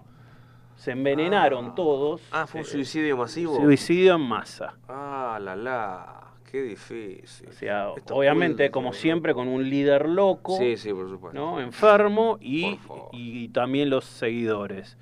Se envenenaron Ah. todos. Ah, fue un Eh, suicidio masivo. Suicidio en masa. Ah, la la. Qué difícil. O sea, Esto obviamente, como siempre, con un líder loco, Sí, sí, por supuesto. ¿no? enfermo y, también los seguidores.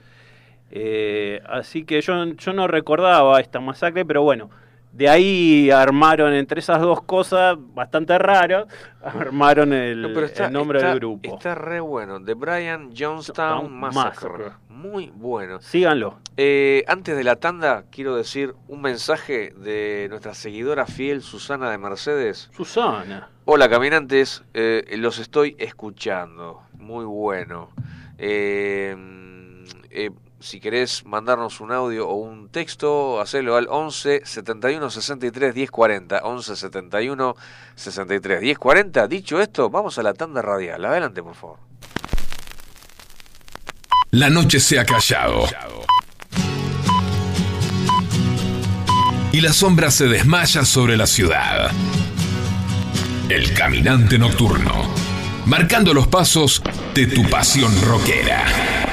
Eh, así que yo, yo no recordaba esta masacre, pero bueno, de ahí armaron entre esas dos cosas bastante raras, *laughs* armaron el, No, pero está- el nombre está- del grupo. Está re bueno. The Brian Jonestown Town Massacre. Massacre. Muy bueno. Síganlo. Eh, antes de la tanda, quiero decir un mensaje de nuestra seguidora fiel Susana de Mercedes. Susana. Hola caminantes, eh, los estoy escuchando. Muy bueno. Eh, eh, si querés mandarnos un audio o un texto, hacelo al 11 71 63 10 40. 11 71 63 10 40. Dicho esto, vamos a la tanda radial. Adelante, por favor. La noche se ha callado. Y la sombra se desmaya sobre la ciudad. El caminante nocturno. Marcando los pasos de tu pasión rockera.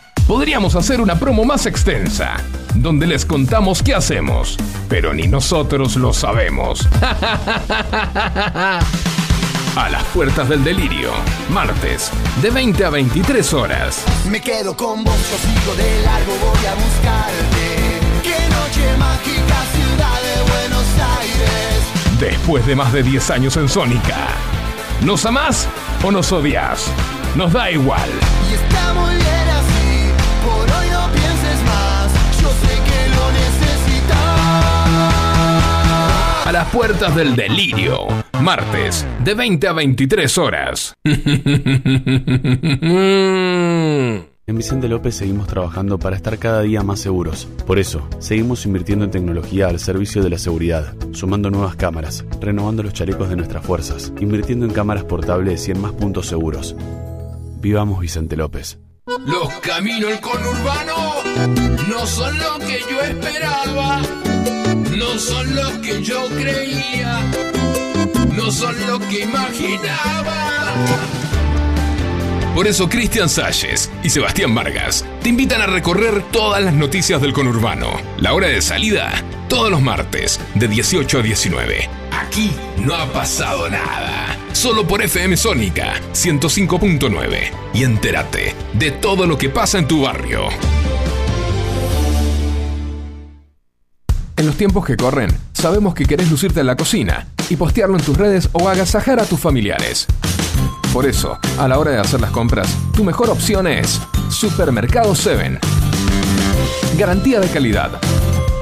Podríamos hacer una promo más extensa, donde les contamos qué hacemos, pero ni nosotros lo sabemos. *laughs* A las puertas del delirio, martes, de 20 a 23 horas. Me quedo con vos, yo sigo de largo, voy a buscarte. Qué noche mágica, ciudad de Buenos Aires. Después de más de 10 años en Sónica. ¿Nos amás o nos odias? Nos da igual. Y está muy bien puertas del delirio, martes, de 20 a 23 horas. *laughs* En Vicente López seguimos trabajando para estar cada día más seguros. Por eso, seguimos invirtiendo en tecnología al servicio de la seguridad, sumando nuevas cámaras, renovando los chalecos de nuestras fuerzas, invirtiendo en cámaras portables y en más puntos seguros. Vivamos Vicente López. Los caminos del conurbano no son lo que yo esperaba, no son lo que yo creía, no son lo que imaginaba. Por eso Cristian Salles y Sebastián Vargas te invitan a recorrer todas las noticias del conurbano. La hora de salida, todos los martes, de 18 a 19. Aquí no ha pasado nada. Solo por FM Sónica 105.9. Y entérate de todo lo que pasa en tu barrio. En los tiempos que corren, sabemos que querés lucirte en la cocina y postearlo en tus redes o agasajar a tus familiares. Por eso, a la hora de hacer las compras, tu mejor opción es Supermercado 7. Garantía de calidad.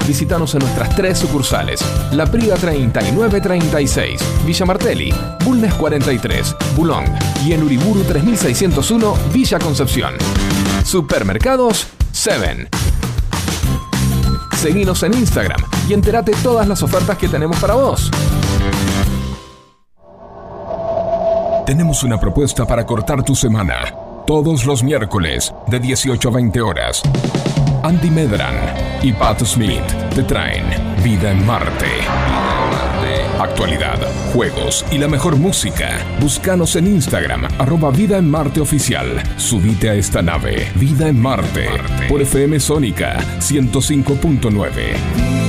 Visítanos en nuestras tres sucursales: La Priva 3936, Villa Martelli, Bulnes 43, Bulón y en Uriburu 3601, Villa Concepción. Supermercados 7. Seguinos en Instagram y entérate todas las ofertas que tenemos para vos. Tenemos una propuesta para cortar tu semana. Todos los miércoles, de 18 a 20 horas. Andy Medran y Pat Smith te traen Vida en Marte. Actualidad, juegos y la mejor música. Búscanos en Instagram, arroba Vida en Marte Oficial. Subite a esta nave, Vida en Marte, por FM Sónica 105.9.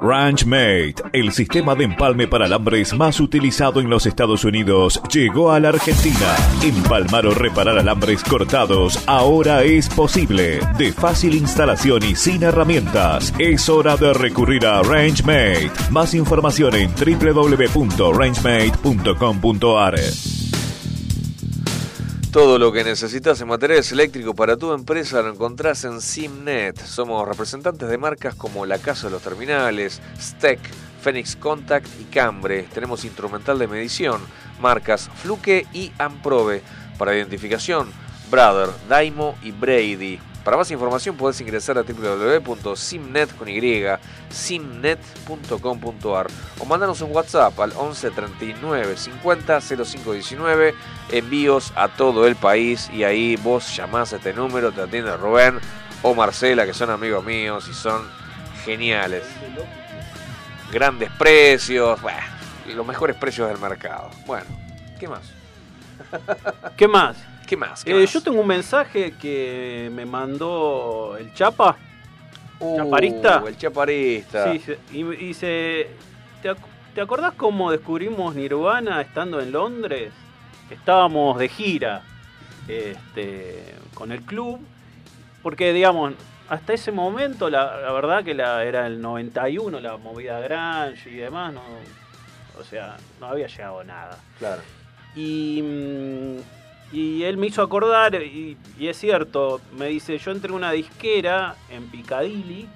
Ranchmate, el sistema de empalme para alambres más utilizado en los Estados Unidos, llegó a la Argentina. Empalmar o reparar alambres cortados ahora es posible. De fácil instalación y sin herramientas. Es hora de recurrir a Rangemate. Más información en www.rangemate.com.ar. Todo lo que necesitas en materiales eléctricos para tu empresa lo encontrás en Simnet. Somos representantes de marcas como La Casa de los Terminales, Steck, Phoenix Contact y Cambre. Tenemos instrumental de medición, marcas Fluke y Amprobe. Para identificación, Brother, Daimo y Brady. Para más información podés ingresar a www.simnet con y, simnet.com.ar o mandanos un WhatsApp al 11 39 50 05 19 envíos a todo el país y ahí vos llamás a este número, te atiende Rubén o Marcela que son amigos míos y son geniales. Grandes precios, los mejores precios del mercado. Bueno, ¿qué más? ¿Qué más? ¿Qué más? ¿Qué Eh, más? yo tengo un mensaje que me mandó el Chapa. Uh, ¿Chaparista? El chaparista. Sí, y, se. ¿te, ac- te acordás cómo descubrimos Nirvana estando en Londres? Estábamos de gira este, con el club. Porque, digamos, hasta ese momento, la, la verdad que la, era el 91, la movida Grange y demás, no, o sea, no había llegado nada. Claro. Y, mm, y él me hizo acordar, y, y es cierto, me dice, yo entré a una disquera en Piccadilly,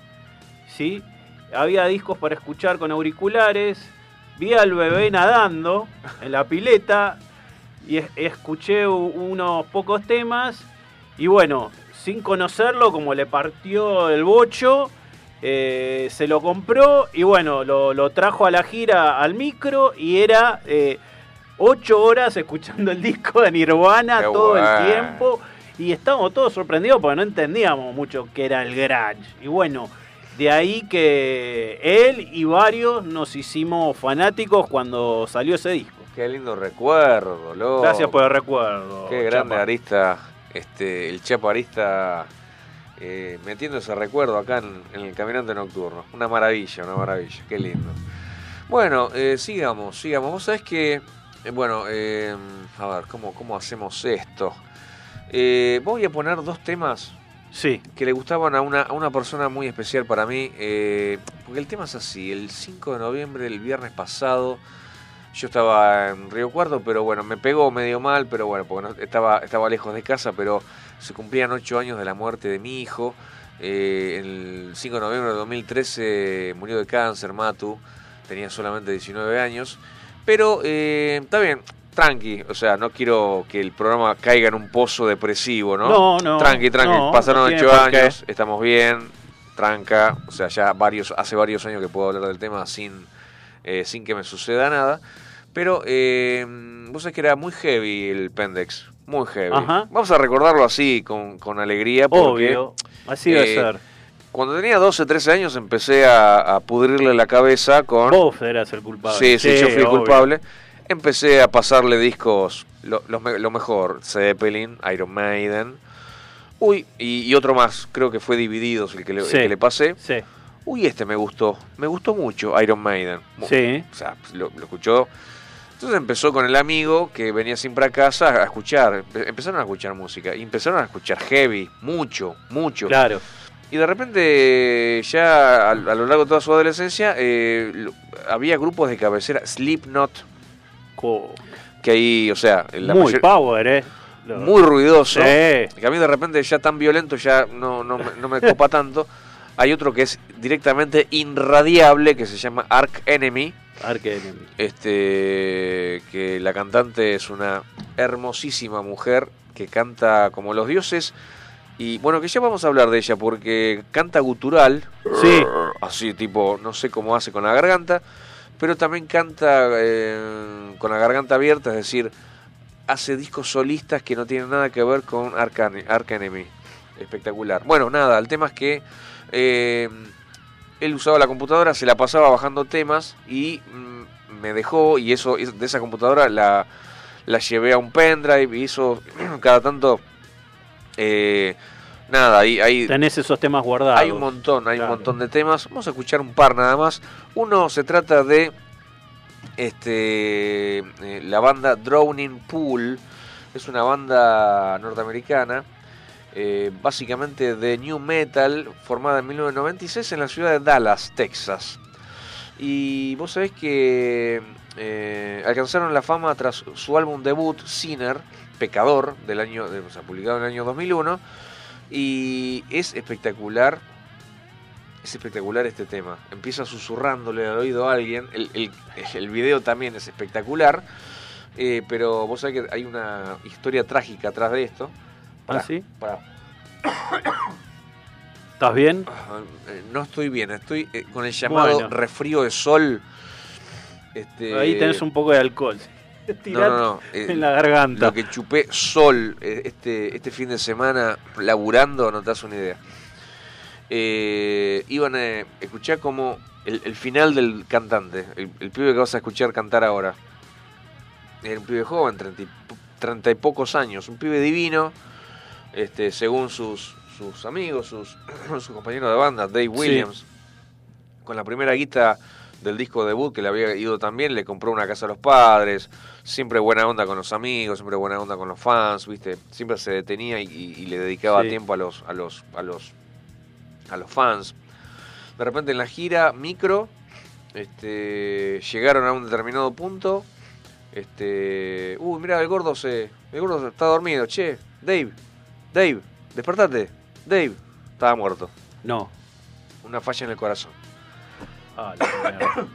¿sí? Había discos para escuchar con auriculares, vi al bebé nadando en la pileta y es- escuché unos pocos temas y bueno, sin conocerlo, como le partió el bocho, eh, se lo compró y bueno, lo, lo trajo a la gira al micro y era eh, ocho horas escuchando el disco de Nirvana Qué todo el tiempo y estábamos todos sorprendidos porque no entendíamos mucho qué era el grunge. Y bueno, de ahí que él y varios nos hicimos fanáticos cuando salió ese disco. Qué lindo recuerdo, loco. Gracias por el recuerdo. Qué grande Chapa. Arista, este, el Chapo Arista eh, metiendo ese recuerdo acá en, en el Caminante Nocturno. Una maravilla, una maravilla, qué lindo. Bueno, eh, sigamos, sigamos. Vos sabés que, bueno, eh, a ver, ¿cómo, cómo hacemos esto? Eh, voy a poner dos temas Sí. que le gustaban a una, a una persona muy especial para mí, eh, porque el tema es así, el 5 de noviembre, el viernes pasado, yo estaba en Río Cuarto, pero bueno, me pegó medio mal, pero bueno, porque no- estaba, estaba lejos de casa, pero se cumplían ocho años de la muerte de mi hijo. Eh, el 5 de noviembre de 2013 murió de cáncer, Matu, tenía solamente 19 años, pero eh, está bien. Tranqui, o sea, no quiero que el programa caiga en un pozo depresivo, ¿no? No, no, Tranqui, tranqui. no, Pasaron no ocho años, estamos bien, tranca. O sea, ya varios, hace varios años que puedo hablar del tema sin, eh, sin que me suceda nada. Pero eh, vos sabés que era muy heavy el Pendex, muy heavy. Ajá. Vamos a recordarlo así, con, con alegría, porque Obvio. Así debe eh, ser. Cuando tenía 12, 13 años empecé a, a pudrirle la cabeza con... Vos eras el culpable. Sí, sí, yo fui obvio. culpable. Empecé a pasarle discos, lo, mejor, Zeppelin, Iron Maiden. Uy, y, y otro más, creo que fue Divididos el que le, el Sí. que le pasé. Sí. Uy, este me gustó, me gustó mucho Iron Maiden. Sí. O sea, lo, lo escuchó. Entonces empezó con el amigo que venía siempre a casa a escuchar. Empe- Empezaron a escuchar música y empezaron a escuchar heavy, mucho, mucho. Claro. Y de repente, ya a, a lo largo de toda su adolescencia, eh, había grupos de cabecera, Slipknot, Co- que ahí, o sea, la Muy mayor- power, ¿eh? Muy ruidoso, que a mí de repente ya tan violento ya no, no, me- no me copa *laughs* tanto. Hay otro que es directamente irradiable, que se llama Ark Enemy, Ark Enemy. este, que la cantante es una hermosísima mujer que canta como los dioses. Y bueno, que ya vamos a hablar de ella porque canta gutural, Sí. así tipo, no sé cómo hace con la garganta, pero también canta eh, con la garganta abierta, es decir, hace discos solistas que no tienen nada que ver con Ark Ene- Ark Enemy. Espectacular. Bueno, nada, el tema es que eh, él usaba la computadora, se la pasaba bajando temas y mm, me dejó y eso es- de esa computadora la, la llevé a un pendrive y eso *clears throat* cada tanto eh, nada, ahí, ahí Tenés esos temas guardados. hay un montón, hay Claro. un montón de temas. Vamos a escuchar un par nada más. Uno se trata de este eh, la banda Drowning Pool. Es una banda norteamericana, eh, básicamente de new metal, formada en 1996 en la ciudad de Dallas, Texas. Y vos sabés que eh, alcanzaron la fama tras su álbum debut, Sinner, Pecador, del año, de- o sea, publicado en el año 2001. Y es espectacular. Es espectacular este tema. Empieza susurrándole al oído a alguien. El, el, el video también es espectacular. eh, pero vos sabés que hay una historia trágica atrás de esto. ¿Ah, sí? pará. ¿Estás bien? Ah, eh, No estoy bien, estoy eh, con el llamado Bueno. resfrío de sol. Este, Ahí tenés un poco de alcohol. No, no, no. eh, en la garganta. Lo que chupé sol eh, este, este fin de semana laburando, no te das una idea. Eh, iban a escuchar como el, el final del cantante, el, el pibe que vas a escuchar cantar ahora. Era un pibe joven, 30 y treinta y pocos años, un pibe divino, este, según sus, sus amigos, sus, *clears throat* sus compañeros de banda, Dave Williams, con la primera guita del disco debut que le había ido también, le compró una casa a los padres, siempre buena onda con los amigos, siempre buena onda con los fans, viste, siempre se detenía y, y- y le dedicaba Sí. tiempo a los, a los, a los, a los fans. De repente en la gira micro, este, llegaron a un determinado punto. Este, uy, mira, el gordo se, el gordo está dormido, che, Dave, Dave, despertate, Dave, estaba muerto. No. Una falla en el corazón. *coughs*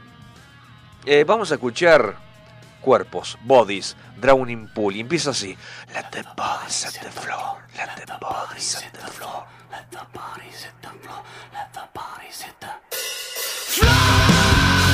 Eh, vamos a escuchar cuerpos, bodies, drowning pool y empieza así. Let the bodies hit the floor, let the bodies hit the floor. Let the bodies hit the floor. Let the bodies hit the beaten.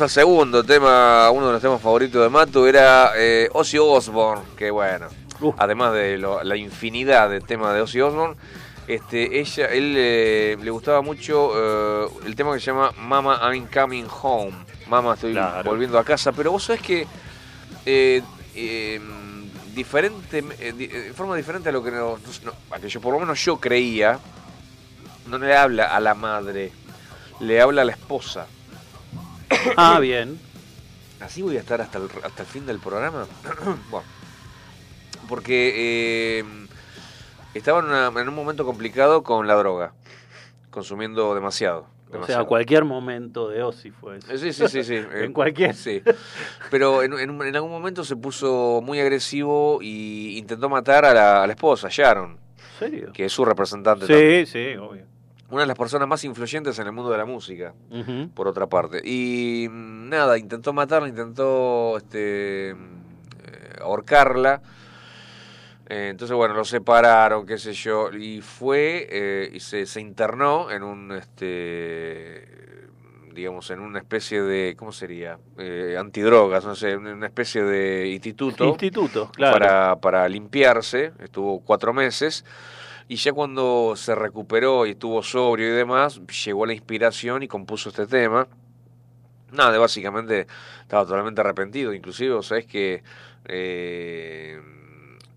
Al segundo tema, uno de los temas favoritos de Matu era eh, Ozzy Osbourne, que bueno, Uh. además de lo- la infinidad de temas de Ozzy Osbourne, este, ella, él eh, le gustaba mucho eh, el tema que se llama Mama I'm Coming Home, Mama estoy Claro. volviendo a casa, pero vos sabés que eh, eh, diferente, di- de forma diferente a lo que, no- a que yo, por lo menos yo creía, no le habla a la madre, le habla a la esposa. *coughs* Ah, bien. Así voy a estar hasta el, hasta el fin del programa. *coughs* bueno, porque eh, estaba en, una- en un momento complicado con la droga, consumiendo demasiado. O sea, cualquier momento de Ozzy fue eso. Sí, sí, sí, sí. *laughs* eh, en cualquier. Sí. Pero en, en algún momento se puso muy agresivo y intentó matar a la, a la esposa, Sharon, ¿En serio? que es su representante. también. Sí, sí, obvio. Una de las personas más influyentes en el mundo de la música. Por otra parte. Y mm, nada, intentó matarla, intentó este, eh, ahorcarla. Eh, entonces, bueno, lo separaron, qué sé yo, y fue eh, y se, se internó en un, este, digamos, en una especie de, ¿cómo sería? Eh, antidrogas, no sé, una especie de instituto Instituto, claro. para, para limpiarse, estuvo cuatro meses, y ya cuando se recuperó y estuvo sobrio y demás, llegó la inspiración y compuso este tema. Nada, básicamente estaba totalmente arrepentido, inclusive, sabes que eh,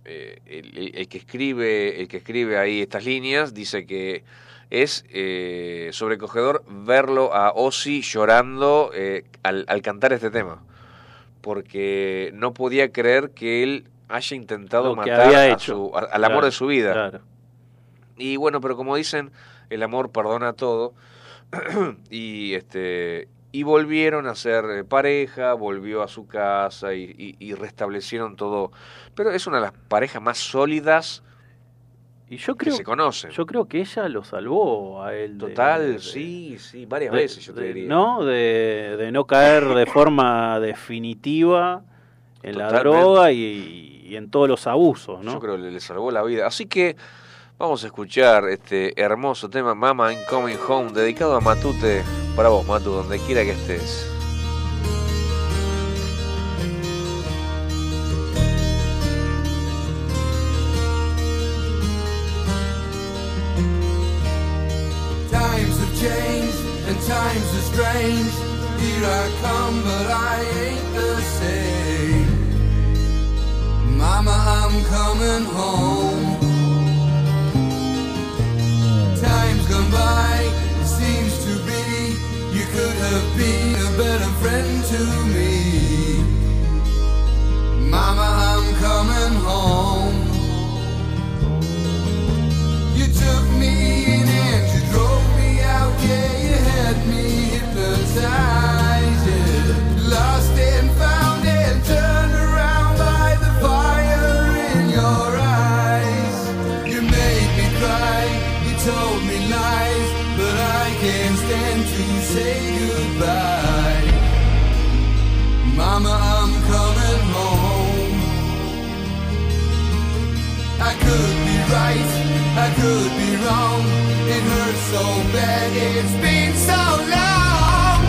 eh, el, el- el que escribe, el que escribe ahí estas líneas dice que es eh, sobrecogedor verlo a Ozzy llorando eh, al, al cantar este tema, porque no podía creer que él haya intentado matar a hecho. su- a- al amor Claro, de su vida. Claro. Y bueno, pero como dicen, el amor perdona todo. *clears throat* y este y volvieron a ser eh, pareja, volvió a su casa y, y- y restablecieron todo. Pero es una de las parejas más sólidas Y yo que creo, se conocen. yo creo que ella lo salvó a él. Total, de- sí, sí, varias de- veces yo te diría. ¿No? De, de no caer de forma definitiva en la droga y, y en todos los abusos, ¿no? Yo creo que le salvó la vida. Así que vamos a escuchar este hermoso tema Mama I'm Coming Home, dedicado a Matute. Para vos, Matu, donde quiera que estés. Times have changed and times are strange. Here I come, but I ain't the same. Mama, I'm coming home. By, it seems to be. You could have been a better friend to me. Mama, I'm coming home. You took me in and you drove me out, yeah, you had me hypnotized, could be wrong. It hurts so bad, it's been so long.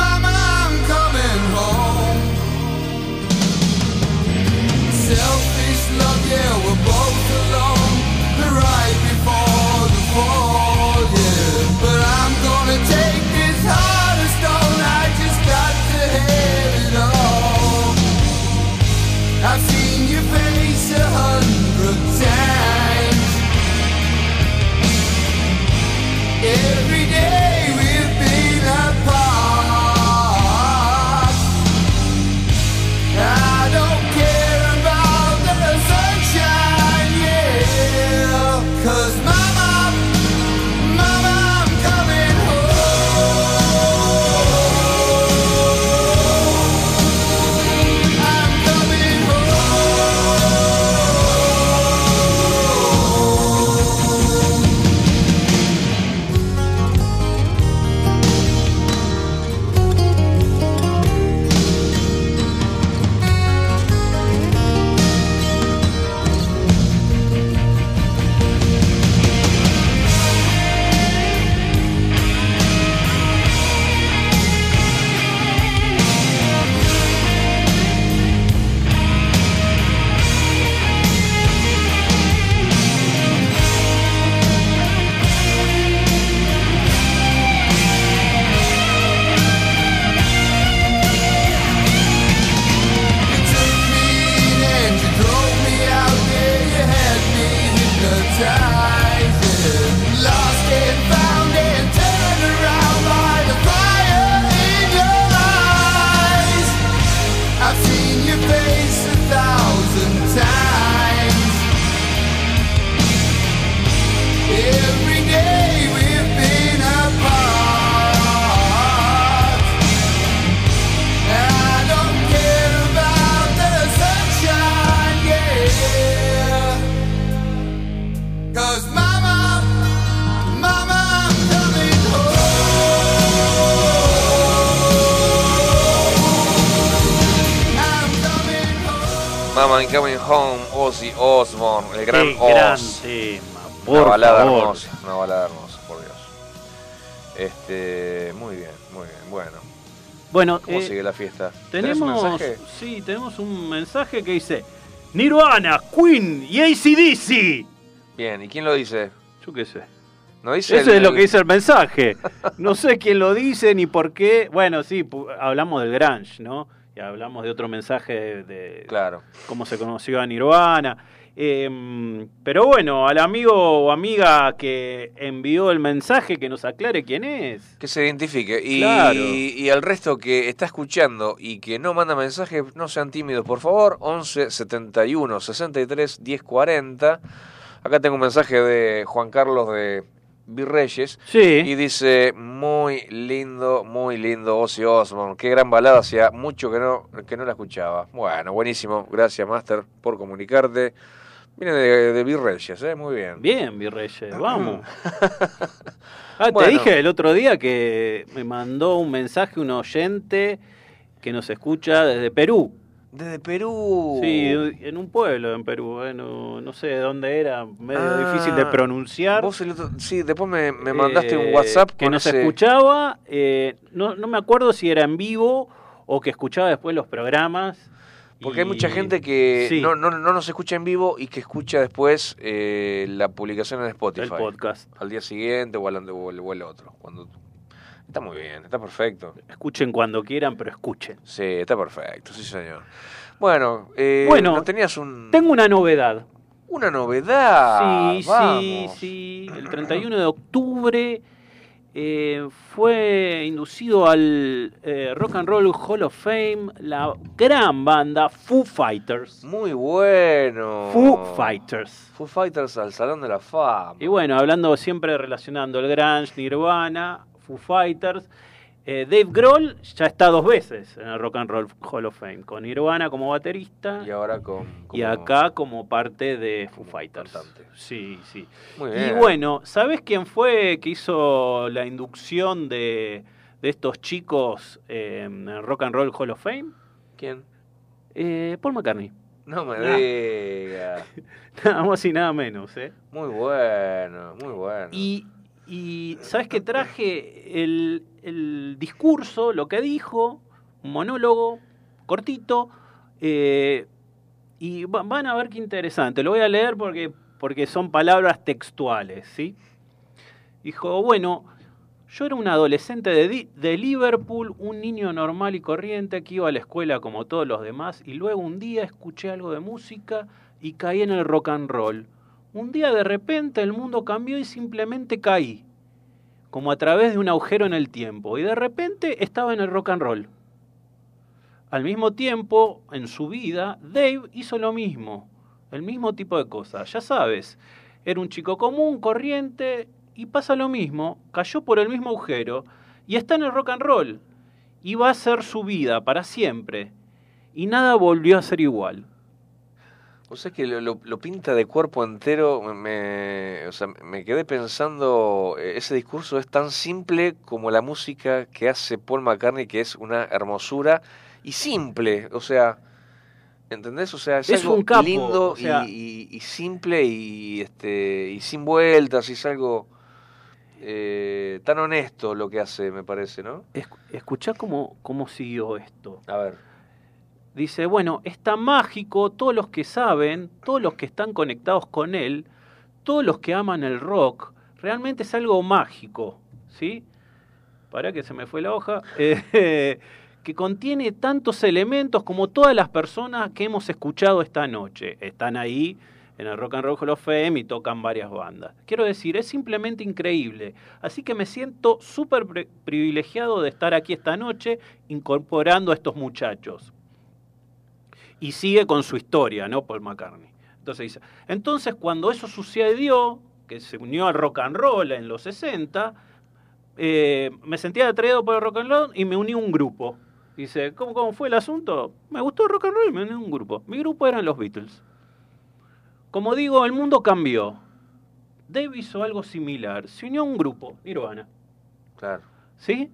Mama, I'm coming home. Selfish love, yeah, we're both el gran Qué Oz. gran tema, por Una balada favor. hermosa, una balada hermosa, por Dios. Este, muy bien, muy bien. Bueno, Bueno, ¿cómo eh, sigue la fiesta? ¿Tenés tenemos, un mensaje? sí, tenemos un mensaje que dice Nirvana, Queen y ACDC. Bien, ¿y quién lo dice? Yo qué sé. ¿No dice Eso el- es lo el- que dice el mensaje. No sé quién lo dice ni por qué. Bueno, sí, hablamos del grunge, ¿no? y hablamos de otro mensaje de, de Claro. cómo se conoció a Nirvana. Eh, pero bueno, al amigo o amiga que envió el mensaje, que nos aclare quién es. Que se identifique. Y, Claro. y al resto que está escuchando y que no manda mensaje, no sean tímidos, por favor. 11 71 63 10 40. Acá tengo un mensaje de Juan Carlos de Virreyes. Sí. Y dice, muy lindo, muy lindo Ozzy Osbourne. Qué gran balada, hacía mucho que no, que no la escuchaba. Bueno, buenísimo. Gracias, Master, por comunicarte. Viene de, de Virreyes, ¿eh? Muy bien. Bien, Virreyes, vamos. *laughs* Ah, te dije el otro día que me mandó un mensaje un oyente que nos escucha desde Perú. Desde Perú. Sí, en un pueblo en Perú, eh, no, no sé de dónde era, medio Ah, difícil de pronunciar. Vos el otro- sí, después me, me mandaste un Eh, WhatsApp que nos ese- escuchaba, eh, no, no me acuerdo si era en vivo o que escuchaba después los programas. Porque hay mucha gente que Sí. no, no, no nos escucha en vivo y que escucha después eh, la publicación en Spotify. El podcast. Al día siguiente o, al, o el, o el otro. Cuando... Está muy bien, está perfecto. Escuchen cuando quieran, pero escuchen. Sí, está perfecto, sí señor. Bueno, eh, Bueno, ¿no tenías un, Tengo una novedad. una novedad. sí, sí, sí. El 31 de octubre eh, fue inducido al eh, Rock and Roll Hall of Fame la gran banda Foo Fighters. Muy bueno. Foo Fighters. Foo Fighters al Salón de la Fama. Y bueno, hablando siempre relacionando el Grunge, Nirvana, Foo Fighters. Eh, Dave Grohl ya está dos veces en el Rock and Roll Hall of Fame, con Nirvana como baterista Y ahora con... y acá como parte de Foo Fighters. cantante. Sí, sí. Muy Y bien. bueno, ¿sabes quién fue que hizo la inducción de, de estos chicos eh, en el Rock and Roll Hall of Fame? ¿Quién? Eh, Paul McCartney. No me Nah. digas. *laughs* Nada más y nada menos, ¿eh? Muy bueno, muy bueno. Y, y ¿sabes qué traje? El, el discurso, lo que dijo, un monólogo cortito, eh, y va- van a ver qué interesante. Lo voy a leer porque, porque son palabras textuales, ¿sí? Dijo, bueno, yo era un adolescente de, de Liverpool, un niño normal y corriente que iba a la escuela como todos los demás, y luego un día escuché algo de música y caí en el rock and roll. Un día de repente el mundo cambió y simplemente caí, como a través de un agujero en el tiempo, y de repente estaba en el rock and roll. Al mismo tiempo, en su vida, Dave hizo lo mismo, el mismo tipo de cosas. Ya sabes, era un chico común, corriente, y pasa lo mismo, cayó por el mismo agujero, y está en el rock and roll, y va a ser su vida para siempre, y nada volvió a ser igual. O sea que lo, lo- lo pinta de cuerpo entero, me, o sea, me quedé pensando, eh, ese discurso es tan simple como la música que hace Paul McCartney, que es una hermosura y simple, o sea, ¿entendés? O sea, es, Es algo un capo, lindo o sea- y, y- y simple y, este, y sin vueltas, y es algo eh, tan honesto lo que hace, me parece, ¿no? Escu- Escuchá cómo, cómo siguió esto. A ver. Dice, bueno, es tan mágico, todos los que saben, todos los que están conectados con él, todos los que aman el rock, realmente es algo mágico, ¿sí? Para que se me fue la hoja, *laughs* eh, que contiene tantos elementos como todas las personas que hemos escuchado esta noche. Están ahí en el Rock and Roll Hall of Fame y tocan varias bandas. Quiero decir, es simplemente increíble. Así que me siento súper pri- privilegiado de estar aquí esta noche incorporando a estos muchachos y sigue con su historia, ¿no? Paul McCartney. Entonces dice, entonces cuando eso sucedió, que se unió al rock and roll en los 60, eh, me sentía atraído por el rock and roll y me uní a un grupo. Dice, ¿cómo, ¿cómo fue el asunto? Me gustó el rock and roll y me uní a un grupo. Mi grupo eran los Beatles. Como digo, el mundo cambió. Dave hizo algo similar. Se unió a un grupo, Nirvana. Claro. ¿Sí?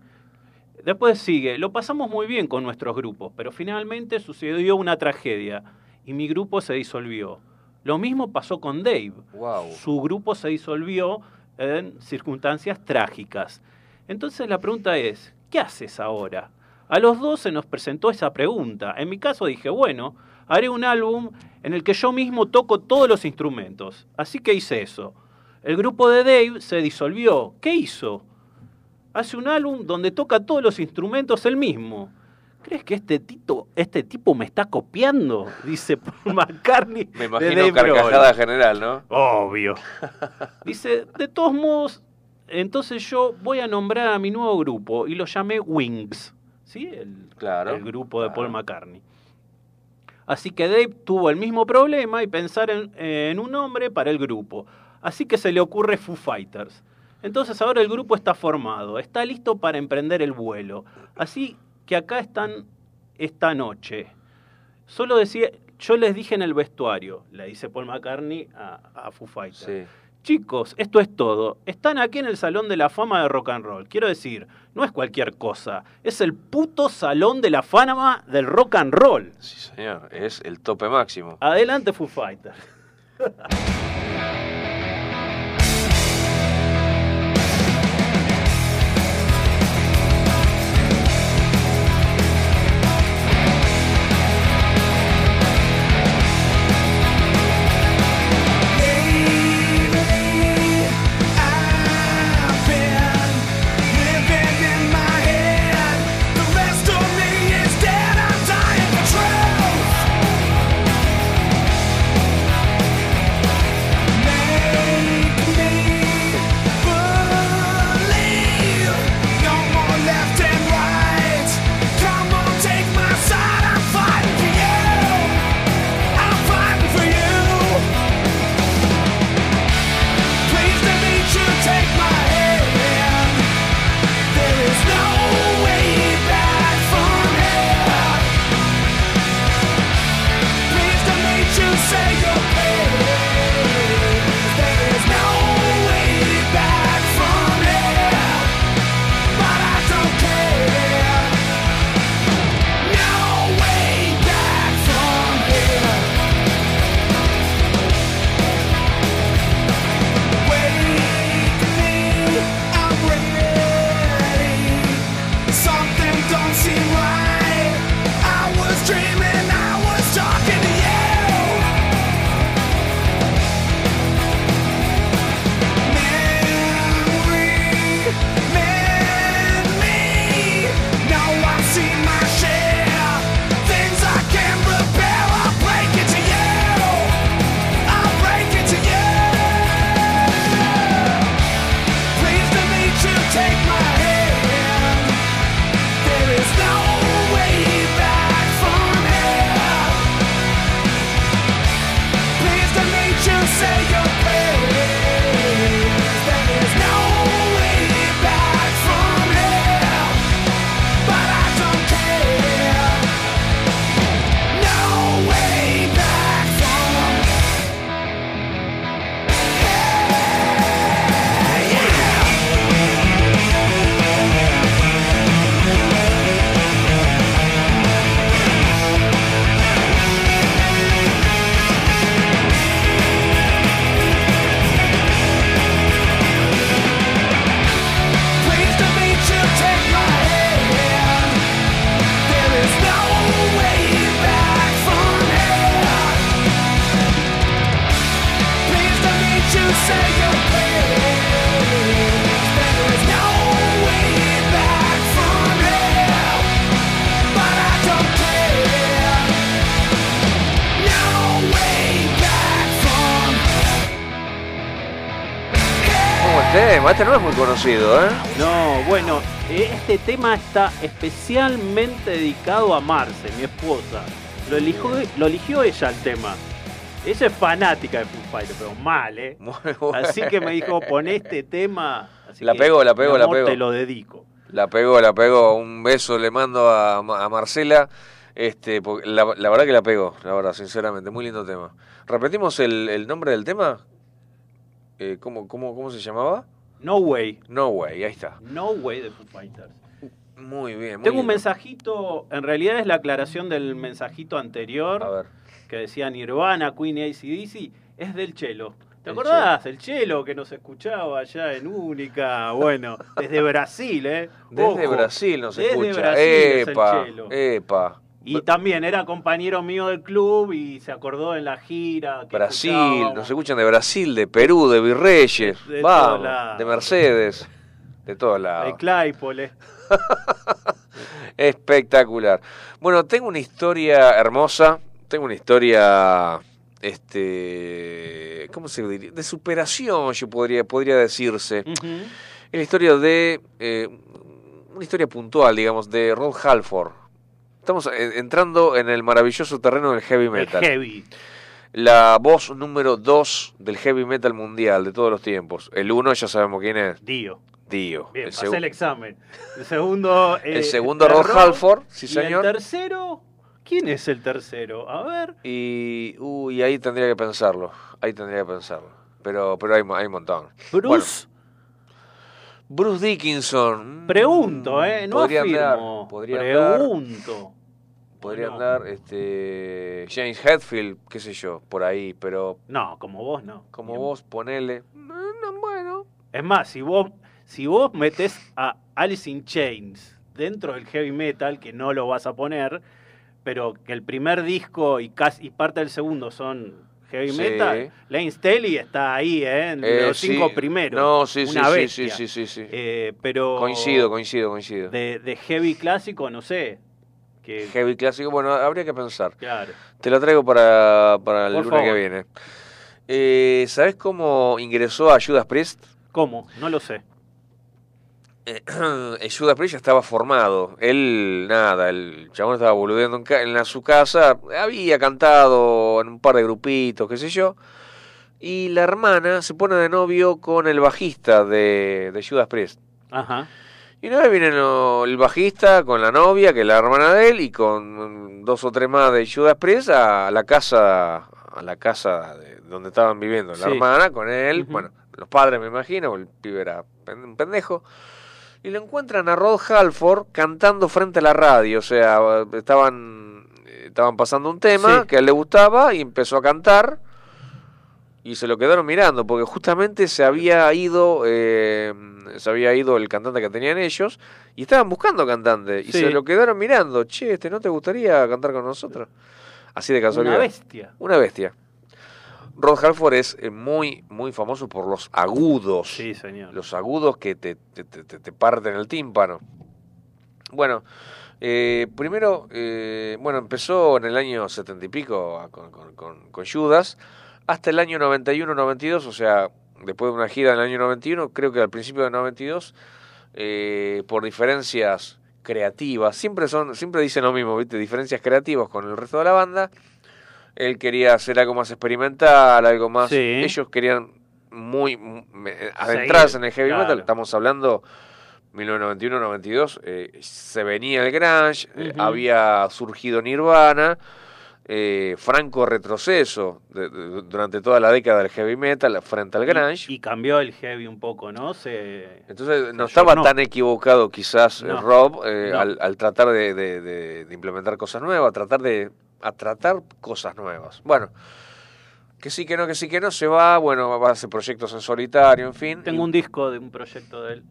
Después sigue, lo pasamos muy bien con nuestros grupos, pero finalmente sucedió una tragedia y mi grupo se disolvió. Lo mismo pasó con Dave. Wow. Su grupo se disolvió en circunstancias trágicas. Entonces la pregunta es, ¿qué haces ahora? A los dos se nos presentó esa pregunta. En mi caso dije, bueno, haré un álbum en el que yo mismo toco todos los instrumentos. Así que hice eso. El grupo de Dave se disolvió. ¿Qué hizo? Hace un álbum donde toca todos los instrumentos él mismo. ¿crees que este, tito, este tipo me está copiando? Dice Paul *laughs* McCartney. Me de imagino Dave carcajada general, ¿no? Obvio. *laughs* Dice, de todos modos, entonces yo voy a nombrar a mi nuevo grupo y lo llamé Wings. ¿Sí? El, Claro, el grupo de Paul. McCartney. Así que Dave tuvo el mismo problema y pensar en, en un nombre para el grupo. Así que se le ocurre Foo Fighters. Entonces ahora el grupo está formado, está listo para emprender el vuelo. Así que acá están esta noche. Solo decía, yo les dije en el vestuario, le dice Paul McCartney a, a Foo Fighters. Sí. Chicos, esto es todo. Están aquí en el Salón de la Fama de Rock and Roll. Quiero decir, no es cualquier cosa. Es el puto Salón de la Fama del Rock and Roll. Sí, señor. Es el tope máximo. Adelante, Foo Fighters. *laughs* tema? Este no es muy conocido, ¿eh? No, bueno, eh, este tema está especialmente dedicado a Marce, mi esposa. Lo eligió, lo eligió ella el tema. Ella es fanática de Foo Fighters, pero mal, ¿eh? *laughs* Bueno. Así que me dijo, pon este tema. Así La que, pegó, la pegó, mi la pegó. Te lo dedico. La pegó, la pegó. Un beso le mando a, Ma- a Marcela. Este, la, la verdad que la pegó, la verdad, sinceramente. Muy lindo tema. ¿Repetimos el, el nombre del tema? Eh, ¿cómo, cómo, ¿Cómo se llamaba? No way. No Way, ahí está. No way de Foo Fighters. Muy bien. Muy Tengo un lindo. mensajito, en realidad es la aclaración del mensajito anterior. A ver. que decía Nirvana, Queen y ACDC, es del Chelo. ¿Te El acordás? El Chelo que nos escuchaba allá en Única, bueno, *laughs* desde Brasil, ¿eh? Desde Ojo, Brasil nos desde escucha. Brasil es el epa, Chelo. epa. Y también era compañero mío del club y se acordó en la gira. que Brasil, escuchábamos. nos escuchan de Brasil, de Perú, de Virreyes, De- de vamos, lados. de Mercedes, de todos De lados. Claypole. *laughs* Espectacular. Bueno, tengo una historia hermosa, tengo una historia, este, ¿cómo se diría? De superación, yo podría, podría decirse. Ujú. Es la historia de, eh, una historia puntual, digamos, de Rod Halford. Estamos eh, entrando en el maravilloso terreno del heavy El metal. heavy. La voz número 2 del heavy metal mundial de todos los tiempos. El uno ya sabemos quién es. Dio. Dio. Bien, El pasé el examen. El segundo. eh, El segundo, Rod Halford, sí, y señor. El tercero. ¿Quién es el tercero? A ver. Y, uy, ahí tendría que pensarlo. Ahí tendría que pensarlo. Pero, pero hay, hay un montón. Bruce. Bueno, Bruce Dickinson. mm, Pregunto, ¿eh? No podría afirmo. andar, podría andar, Pregunto. Podría No. andar este, James Hetfield, qué sé yo, por ahí. Pero No, como vos no. como Bien. vos, ponele. mm, no, bueno. Es más, si vos, si vos metés a Alice in Chains dentro del heavy metal, que no lo vas a poner, pero que el primer disco y, casi, y parte del segundo son heavy Sí. metal, Lane Staley está ahí, ¿eh? En Eh, los cinco sí. primeros. No, sí, sí, Una sí, bestia. sí, sí, sí, sí. Eh, pero Coincido, coincido, coincido. De, de heavy clásico, no sé. Que, Heavy clásico, bueno, habría que pensar. claro. Te lo traigo para, para el Por lunes que viene. Eh, ¿Sabes cómo ingresó a Judas Priest? ¿Cómo? No lo sé. Eh, el *clears throat* Judas Priest ya estaba formado. Él, nada, el chabón estaba boludeando en, ca- en su casa. Había cantado en un par de grupitos, qué sé yo. Y la hermana se pone de novio con el bajista de, de Judas Priest. Ajá. Y vez viene el bajista con la novia, que es la hermana de él, y con dos o tres más de Judas Priest a la casa, a la casa de donde estaban viviendo la Sí. hermana con él, bueno, los padres me imagino, el pibe era un pendejo, y lo encuentran a Rod Halford cantando frente a la radio, o sea, estaban, estaban pasando un tema Sí. que a él le gustaba y empezó a cantar. Y se lo quedaron mirando, porque justamente se había ido, eh, se había ido el cantante que tenían ellos, y estaban buscando cantante, y se lo quedaron mirando, che, este, ¿no te gustaría cantar con nosotros? Así de casualidad. Una bestia. Una bestia. Rod Halford es eh, muy, muy famoso por los agudos. Sí, señor. Los agudos que te, te, te- te- te parten el tímpano. Bueno, eh, primero, eh, bueno, empezó en el año setenta y pico con- con- con Judas, hasta el año 91-92, o sea, después de una gira en el año 91, creo que al principio del 92, eh, por diferencias creativas, siempre son, siempre dicen lo mismo, ¿viste? Diferencias creativas con el resto de la banda. Él quería hacer algo más experimental, algo más. Sí. Ellos querían muy adentrarse en el heavy claro. metal. Estamos hablando 1991-92. eh, se venía el grunge, eh, había surgido Nirvana. Eh, franco retroceso de- de- durante toda la década del heavy metal frente al grunge. Y, y cambió el heavy un poco, ¿no? Se, Entonces no estaba tan equivocado quizás eh, No, Rob eh, no. al, al tratar de, de- de- de implementar cosas nuevas, tratar de a tratar cosas nuevas. Bueno, que sí, que no, que sí, que no, se va, bueno, va a hacer proyectos en solitario, en fin. Tengo y- un disco de un proyecto de él.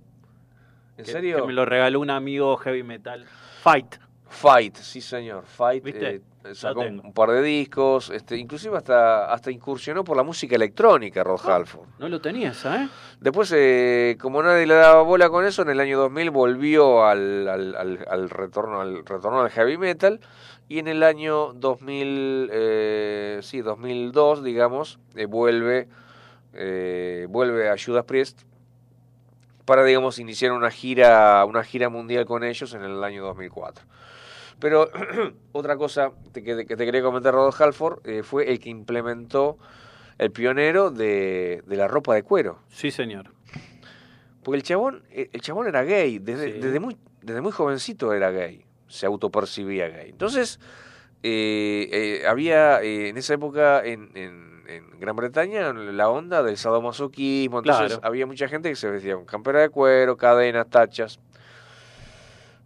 ¿En que- serio? Que me lo regaló un amigo heavy metal. Fight. Fight, sí señor, Fight. ¿Viste? eh, sacó un par de discos, este, inclusive hasta, hasta incursionó por la música electrónica, Rod Ah. Halford. No lo tenías, ¿eh? Después, eh, como nadie le daba bola con eso, en el año 2000 volvió al, al, al- al retorno, al retorno al heavy metal y en el año 2000, eh, sí, 2002, digamos, eh, vuelve, eh, vuelve a Judas Priest para, digamos, iniciar una gira, una gira mundial con ellos en el año 2004. Pero *clears throat* otra cosa que, que te quería comentar, Rod Halford, eh, fue el que implementó el pionero de, de la ropa de cuero. Sí, señor. Porque el chabón, eh, el chabón era gay, desde, Sí. desde, muy, desde muy jovencito era gay, se autopercibía gay. Entonces, eh, eh, había eh, en esa época en, en- en Gran Bretaña la onda del sadomasoquismo, entonces Claro. había mucha gente que se vestía con campera de cuero, cadenas, tachas.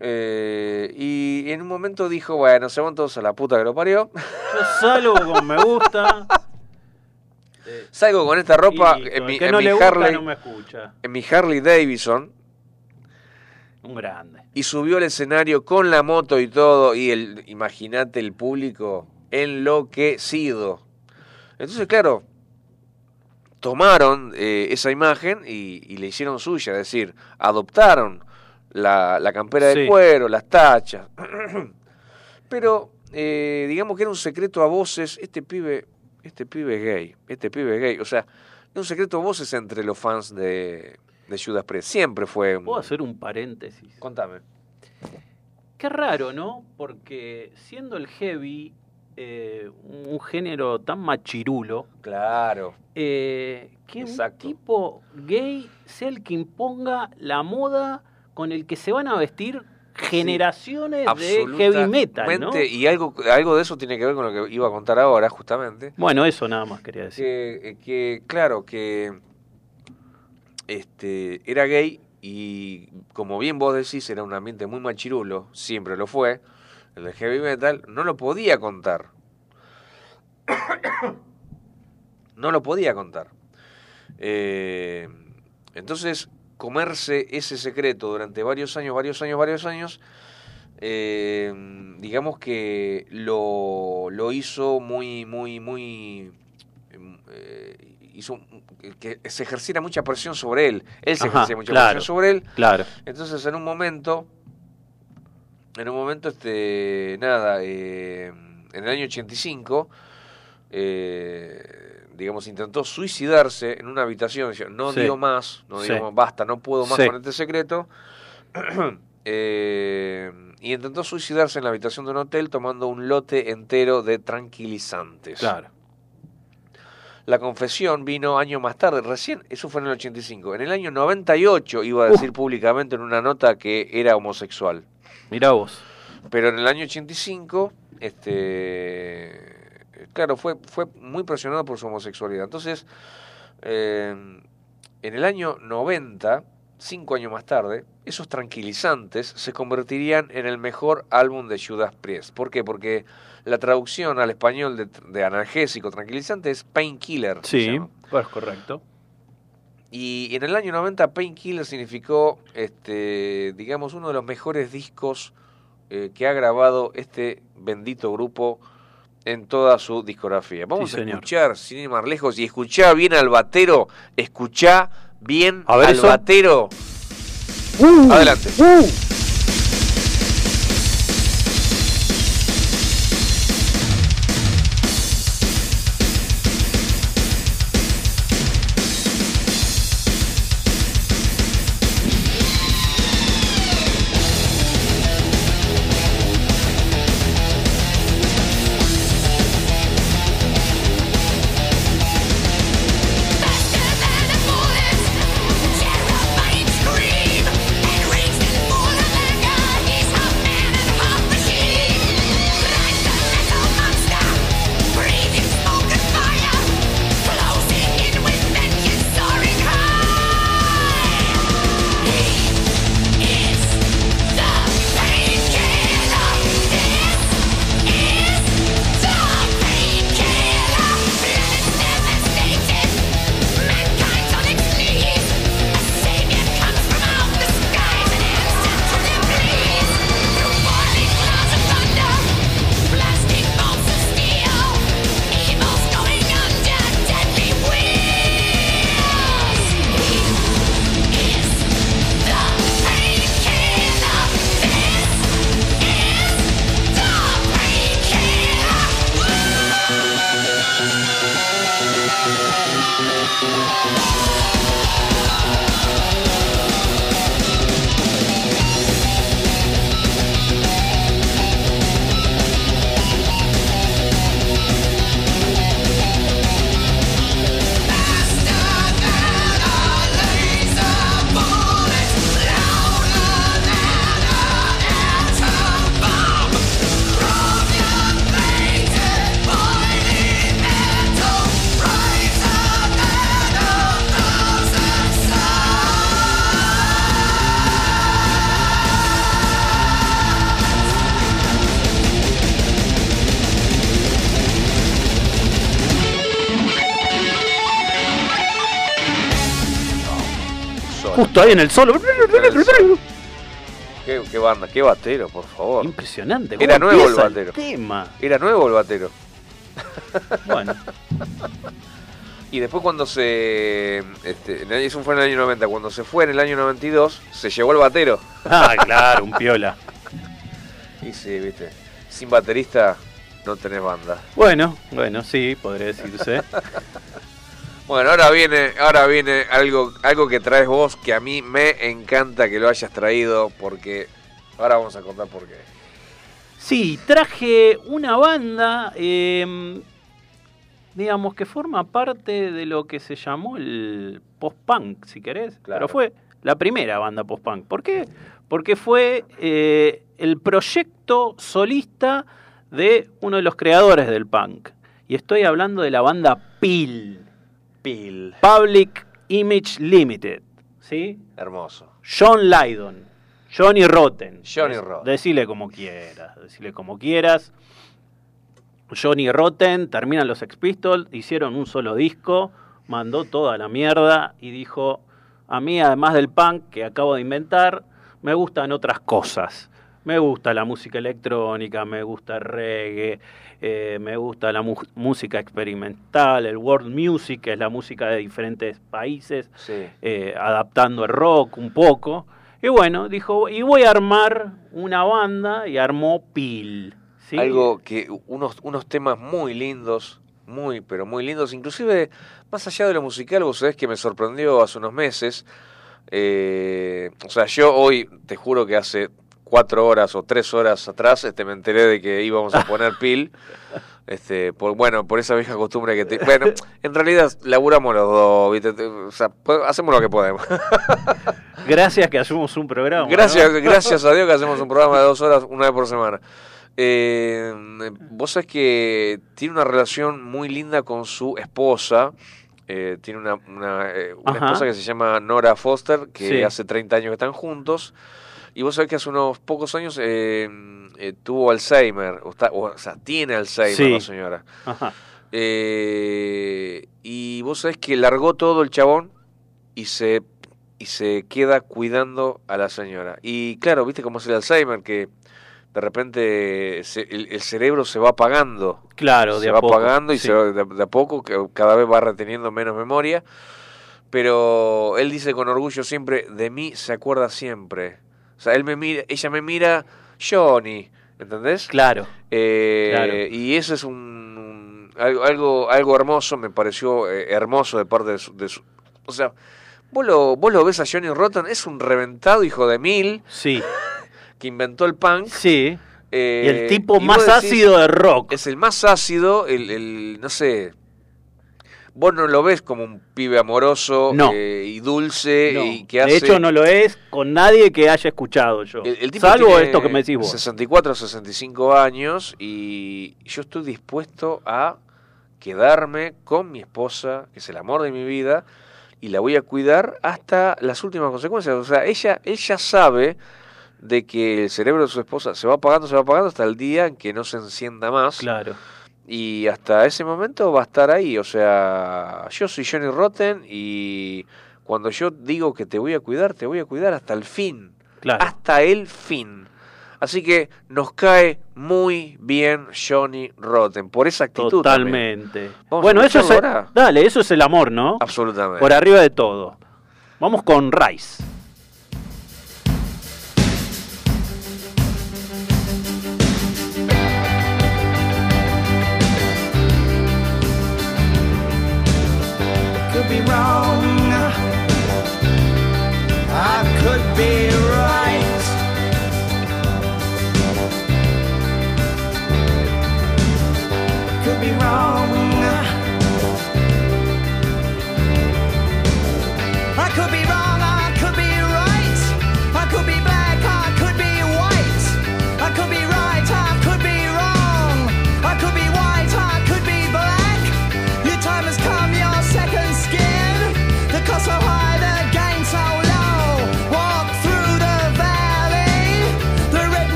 Eh, y en un momento dijo, bueno, se van todos a la puta que lo parió. Yo salgo como me gusta. Eh, *laughs* Salgo con esta ropa y en mi, que en no mi le gusta Harley, no me escucha. en mi Harley Davidson. Un grande. y subió al escenario con la moto y todo, y el, imagínate el público enloquecido. Entonces, claro, tomaron eh, esa imagen y, y le hicieron suya, es decir, adoptaron la, la campera de Sí. cuero, las tachas. *clears throat* Pero eh, digamos que era un secreto a voces, este pibe, este pibe gay, este pibe gay. O sea, era un secreto a voces entre los fans de, de Judas Priest. Siempre fue... un- ¿Puedo hacer un paréntesis? Contame. Qué raro, ¿no? Porque siendo el heavy eh, un género tan machirulo, Claro. eh, que Exacto. un tipo gay sea el que imponga la moda con el que se van a vestir generaciones de heavy metal, ¿no? Y algo, algo de eso tiene que ver con lo que iba a contar ahora, justamente. Bueno, eso nada más quería decir. Que, eh, que, claro, que este era gay y como bien vos decís, era un ambiente muy machirulo, siempre lo fue. El de heavy metal no lo podía contar. *coughs* no lo podía contar. Eh, entonces, comerse ese secreto durante varios años, varios años, varios años, eh, digamos que lo, lo hizo muy, muy, muy... eh, hizo que se ejerciera mucha presión sobre él. Él se Ajá, ejercía mucha claro, presión sobre él. Claro. Entonces, en un momento, en un momento, este, nada, eh, en el año 85, eh, digamos, intentó suicidarse en una habitación. Decía, no Sí. digo más, no digo más, basta, no puedo más Sí. con este secreto. *clears throat* Eh, y intentó suicidarse en la habitación de un hotel tomando un lote entero de tranquilizantes. Claro. La confesión vino años más tarde, recién, eso fue en el 85. En el año 98 iba a decir públicamente en una nota que era homosexual. Mirá vos. Pero en el año 85, este, claro, fue, fue muy presionado por su homosexualidad. Entonces, eh, en el año 90, cinco años más tarde, esos tranquilizantes se convertirían en el mejor álbum de Judas Priest. ¿Por qué? Porque la traducción al español de, de analgésico tranquilizante es painkiller. Sí, pues correcto. Y en el año 90 Painkiller significó, este, digamos, uno de los mejores discos eh, que ha grabado este bendito grupo en toda su discografía. Vamos Sí, a escuchar, sin ir más lejos, y escuchá bien al batero, escuchá bien A ver al eso. Uh. batero. Adelante. Terrifying ahí en el solo. Qué, qué banda, qué batero, por favor. Impresionante. Era ¿cómo nuevo el batero. tema? Era nuevo el batero. Bueno, Y después cuando se... Este, eso fue en el año 90. Cuando se fue en el año 92, se llevó el batero. Ah, claro, un piola. Y sí, viste. Sin baterista no tenés banda. Bueno, bueno, sí, podría decirse. Bueno, ahora viene, ahora viene algo, algo que traes vos que a mí me encanta que lo hayas traído porque ahora vamos a contar por qué. Sí, traje una banda, eh, digamos, que forma parte de lo que se llamó el post-punk, si querés. Claro. Pero fue la primera banda post-punk. ¿Por qué? Porque fue eh, el proyecto solista de uno de los creadores del punk. Y estoy hablando de la banda PIL. Public Image Limited. ¿Sí? Hermoso. John Lydon, Johnny Rotten. Johnny Rotten. Decile como quieras, decile como quieras. Johnny Rotten, terminan los Sex Pistols, hicieron un solo disco, mandó toda la mierda y dijo, a mí además del punk que acabo de inventar, me gustan otras cosas. Me gusta la música electrónica, me gusta el reggae, eh, me gusta la mu- música experimental, el world music, que es la música de diferentes países Sí. eh, adaptando el rock un poco. Y bueno, dijo, y voy a armar una banda y armó Pil. ¿sí? Algo que unos, unos temas muy lindos, muy, pero muy lindos, inclusive más allá de lo musical, vos sabés que me sorprendió hace unos meses. eh, o sea, yo hoy, te juro que hace cuatro horas o tres horas atrás, este, me enteré de que íbamos a poner pil. *laughs* Este, por, bueno, por esa vieja costumbre que te... Bueno, en realidad laburamos los dos, ¿viste? Te- O sea, hacemos lo que podemos. *laughs* Gracias que hacemos un programa. Gracias, ¿no? *laughs* gracias a Dios que hacemos un programa de dos horas una vez por semana. Eh, vos sabés que tiene una relación muy linda con su esposa. Eh, tiene una, una, eh, una esposa que se llama Nora Foster, que Sí. hace 30 años que están juntos. Y vos sabés que hace unos pocos años eh, eh, tuvo Alzheimer, o, está- o sea, tiene Alzheimer Sí. la señora. Ajá. Eh, y vos sabés que largó todo el chabón y se, y se queda cuidando a la señora. Y claro, viste cómo es el Alzheimer, que de repente se- el, el cerebro se va apagando. Claro, se de a va poco, apagando y sí. se va- de, de a poco, cada vez va reteniendo menos memoria. Pero él dice con orgullo siempre, de mí se acuerda siempre. O sea, él me mira, ella me mira, Johnny, ¿entendés? Claro. Eh, Claro. Y eso es un, un- algo, algo, algo hermoso, me pareció eh, hermoso de parte de su, de su- O sea, vos lo, vos lo ves a Johnny Rotten, es un reventado hijo de mil Sí, *laughs* que inventó el punk. sí. eh, y el tipo y más decís, ácido de rock. Es el más ácido, el, el- no sé... Vos no lo ves como un pibe amoroso No. eh, y dulce No, y que hace... De hecho, no lo es con nadie que haya escuchado yo. El, el tipo Salvo tiene esto que me decís vos. 64 o 65 años y yo estoy dispuesto a quedarme con mi esposa, que es el amor de mi vida, y la voy a cuidar hasta las últimas consecuencias. O sea, ella, ella sabe de que el cerebro de su esposa se va apagando, se va apagando hasta el día en que no se encienda más. Claro. Y hasta ese momento va a estar ahí. O sea, yo soy Johnny Rotten y cuando yo digo que te voy a cuidar, te voy a cuidar hasta el fin Claro. hasta el fin. Así que nos cae muy bien Johnny Rotten por esa actitud. Totalmente. Bueno, eso es. Dale, eso es el amor, ¿no? Absolutamente. Por arriba de todo. Vamos con Rice. me wrong.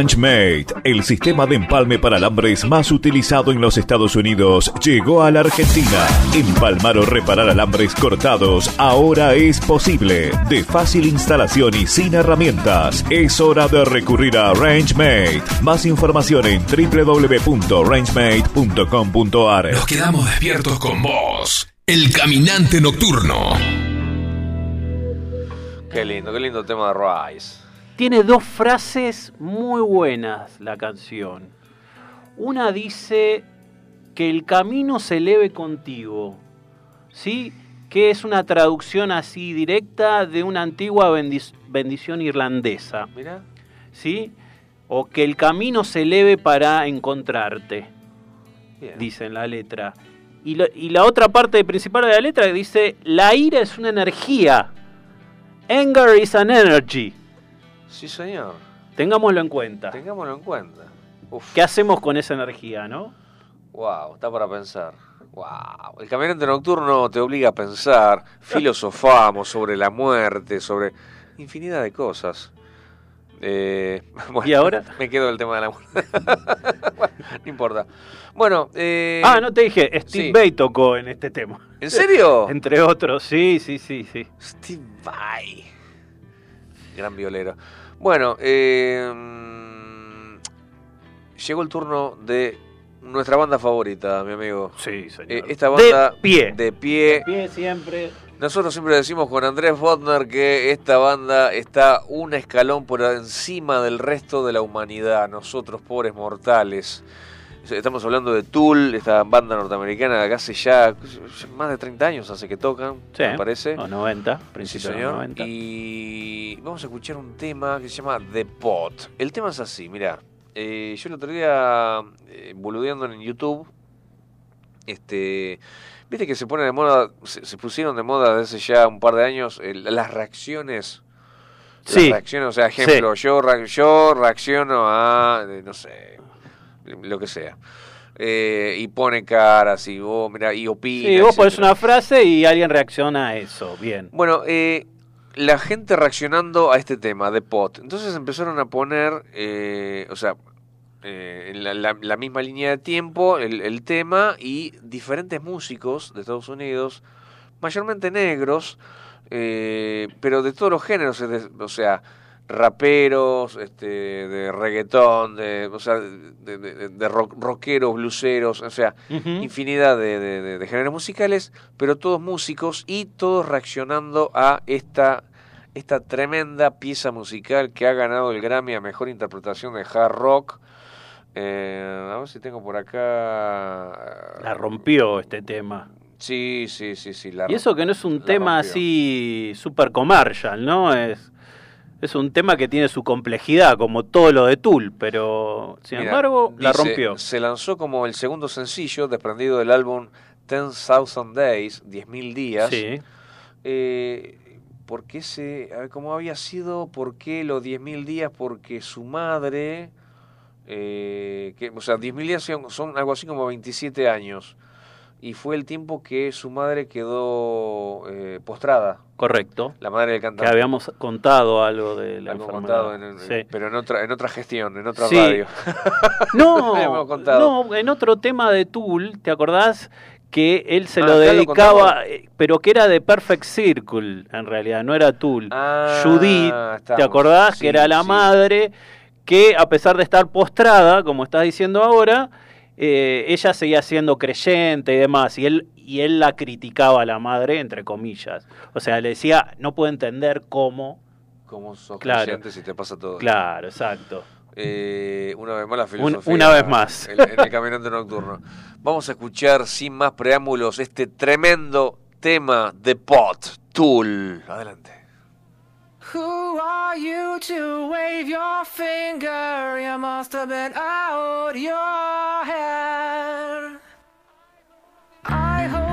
Ranch Mate, el sistema de empalme para alambres más utilizado en los Estados Unidos, llegó a la Argentina. Empalmar o reparar alambres cortados ahora es posible. De fácil instalación y sin herramientas. Es hora de recurrir a Range Mate. Más información en www.rangemate.com.ar. Nos quedamos despiertos con vos. El caminante nocturno. Qué lindo, qué lindo tema de Rise. Tiene dos frases muy buenas la canción. Una dice que el camino se eleve contigo, ¿sí? Que es una traducción así directa de una antigua bendic- bendición irlandesa, ¿sí? O que el camino se eleve para encontrarte, bien. dice en la letra. Y, lo- y la otra parte principal de la letra dice, la ira es una energía. Anger is an energy. Sí, señor. Tengámoslo en cuenta. Tengámoslo en cuenta. Uf, ¿Qué hacemos con esa energía, no? wow, está para pensar. Wow. El caminante nocturno te obliga a pensar, filosofamos sobre la muerte, sobre infinidad de cosas. Eh, *laughs* bueno, ¿Y ahora? *laughs* Me quedo del tema de la muerte. *laughs* Bueno, no importa. Bueno, eh, ah, no te dije, Steve sí. Vai tocó en este tema. ¿En serio? Entre otros, sí, sí, sí, sí. Steve Vai. Gran violero. Bueno, eh, llegó el turno de nuestra banda favorita, mi amigo. Sí, señor. Eh, esta banda de pie. de pie. pie siempre. Nosotros siempre decimos con Andrés Botner que esta banda está un escalón por encima del resto de la humanidad, nosotros pobres mortales. Estamos hablando de Tool, esta banda norteamericana que hace ya más de 30 años hace que tocan, Sí. me parece. O 90, Sí, principio de los señor. 90. Y vamos a escuchar un tema que se llama The Pot. El tema es así, mira. yo el otro día, eh, boludeando en YouTube, este, viste que se pone de moda, se, se pusieron de moda desde ya un par de años eh, las reacciones. Las Sí. reacciones, o sea, ejemplo, yo, ra- yo reacciono a, eh, no sé, lo que sea. Eh, y pone caras y vos, mira, y opina. Sí, vos pones una frase y alguien reacciona a eso. Bien. Bueno, eh, la gente reaccionando a este tema de pot. Entonces empezaron a poner, eh, o sea, eh, en la, la- la misma línea de tiempo, el, el tema y diferentes músicos de Estados Unidos, mayormente negros, eh, pero de todos los géneros, o sea, raperos, este, de reggaetón, de, o sea, de, de- de rock- rockeros, bluseros, o sea, infinidad de, de- géneros musicales, pero todos músicos y todos reaccionando a esta, esta tremenda pieza musical que ha ganado el Grammy a Mejor Interpretación de Hard Rock. Eh, a ver si tengo por acá... La rompió este tema. Sí, sí, sí, sí. La Y eso que no es un tema rompió. así super commercial, ¿no? Es, es un tema que tiene su complejidad, como todo lo de Tool, pero sin Mira, embargo la dice, rompió. Se lanzó como el segundo sencillo desprendido del álbum 10,000 Days, 10.000 días. Sí. Eh, ¿Por qué se.? A ver, ¿cómo había sido? ¿Por qué los 10.000 días? Porque su madre. eh, que, o sea, 10.000 días son, son algo así como 27 años. Y fue el tiempo que su madre quedó eh, postrada. Correcto. La madre del Que cantante. habíamos contado algo de la Algo enfermedad. contado, en- Sí. pero en otra, en otra gestión, en otra Sí. radio. *laughs* No, *laughs* Habíamos contado. no, en otro tema de Tool, ¿te acordás? Que él se Ah, lo dedicaba, eh, pero que era de Perfect Circle, en realidad, no era Tool. Ah, Judith, ¿te acordás? Sí, que era la madre que, a pesar de estar postrada, como estás diciendo ahora, eh, ella seguía siendo creyente y demás, y él, y él la criticaba a la madre, entre comillas. O sea, le decía, no puedo entender cómo. ¿Cómo sos Claro. creyente si te pasa todo? Claro, exacto. Eh, una vez más la filosofía. una vez más. En, en el caminante nocturno. Vamos a escuchar sin más preámbulos este tremendo tema de Pot, Tool. Adelante. Who are you to wave your finger? You must have been out your head. I hold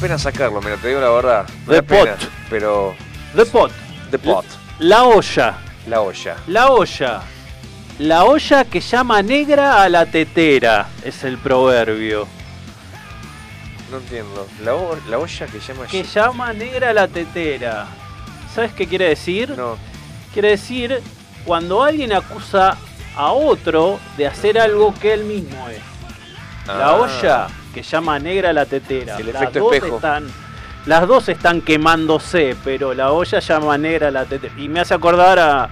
pena sacarlo, mira, te digo la verdad. Me The da pena, pot. pero The Pot. The Pot, La olla. la olla. La olla. La olla que llama negra a la tetera, es el proverbio. No entiendo. La, o- la olla que llama... Que llama negra a la tetera. ¿Sabes qué quiere decir? No. Quiere decir cuando alguien acusa a otro de hacer algo que él mismo es. La Ah. olla que llama negra la tetera. El las, efecto dos espejo. están, las dos están quemándose, pero la olla llama negra la tetera. Y me hace acordar a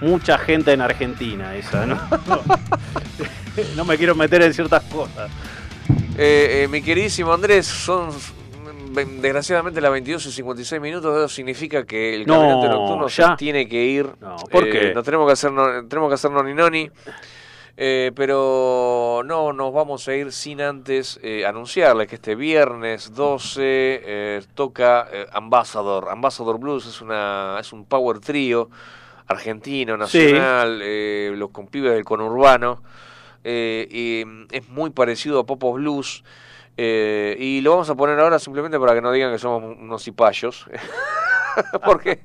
mucha gente en Argentina esa, ¿no? *laughs* no me quiero meter en ciertas cosas. Eh, eh, mi queridísimo Andrés, son mm, desgraciadamente las 22 y 56 minutos. Eso significa que el No, caminante nocturno ya. se tiene que ir. ¿por Eh, qué? Nos tenemos que hacer, no- tenemos que hacer noni noni. Eh, pero no nos vamos a ir sin antes eh, anunciarles que este viernes 12 eh, toca eh, Ambassador. Ambassador Blues es una es un power trío argentino, nacional, eh, los compibes del conurbano. eh, y mm, es muy parecido a Popos Blues. eh, y lo vamos a poner ahora simplemente para que no digan que somos unos cipayos. *laughs* *laughs* Porque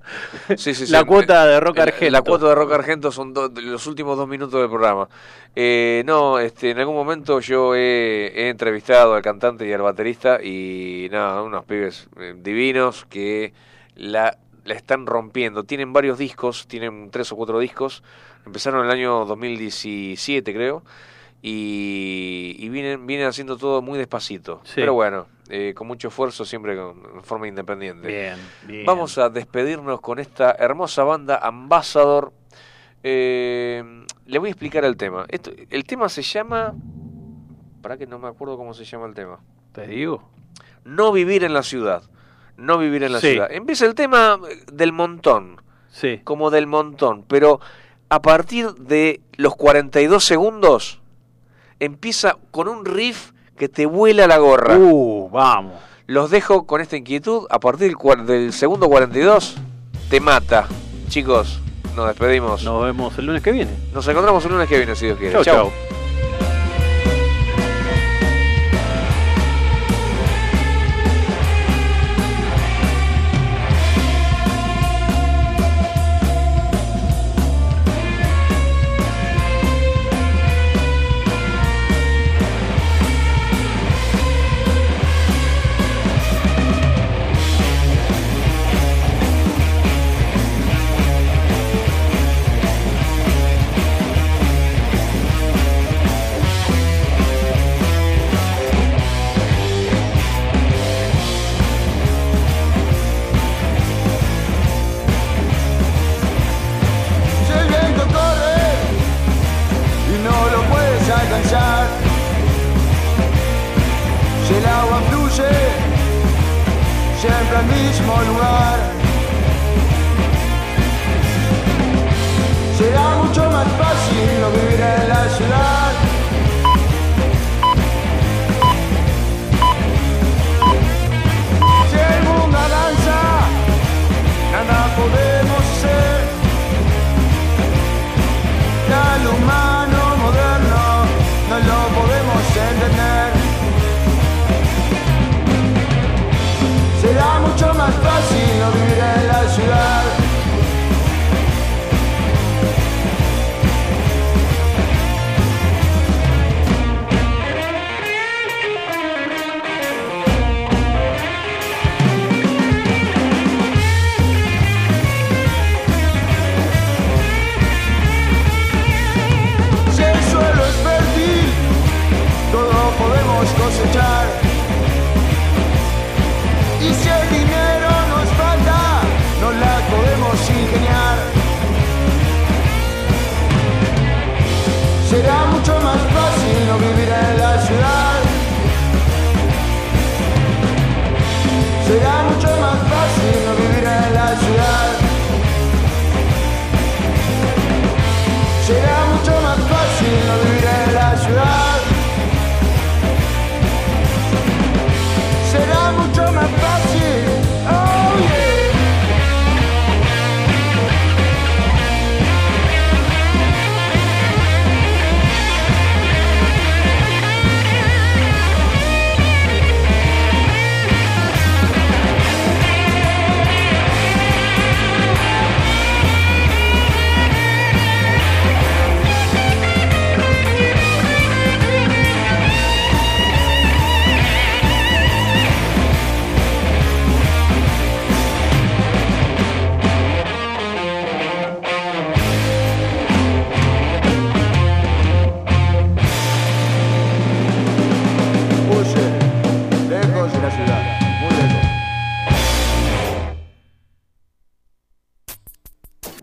sí, sí, sí, La cuota de rock la- argento. La cuota de rock argento son do- los últimos dos minutos del programa. Eh, no, este, en algún momento yo he, he entrevistado al cantante y al baterista y nada, unos pibes eh, divinos que la, la están rompiendo. Tienen varios discos, tienen tres o cuatro discos. Empezaron en el año 2017, creo. Y, y vienen, vienen haciendo todo muy despacito. Sí. Pero bueno, eh, con mucho esfuerzo, siempre con, en forma independiente. Bien, bien. Vamos a despedirnos con esta hermosa banda Ambassador. Eh, le voy a explicar el tema. Esto, el tema se llama. Para que no me acuerdo cómo se llama el tema. Te digo. No vivir en la ciudad. No vivir en la Sí. ciudad. Empieza el tema eh, del montón. Sí. Como del montón. Pero a partir de los 42 segundos. Empieza con un riff que te vuela la gorra. Uh, vamos. Los dejo con esta inquietud. A partir del, del segundo 42, te mata. Chicos, nos despedimos. Nos vemos el lunes que viene. Nos encontramos el lunes que viene, si Dios quiere. Chau,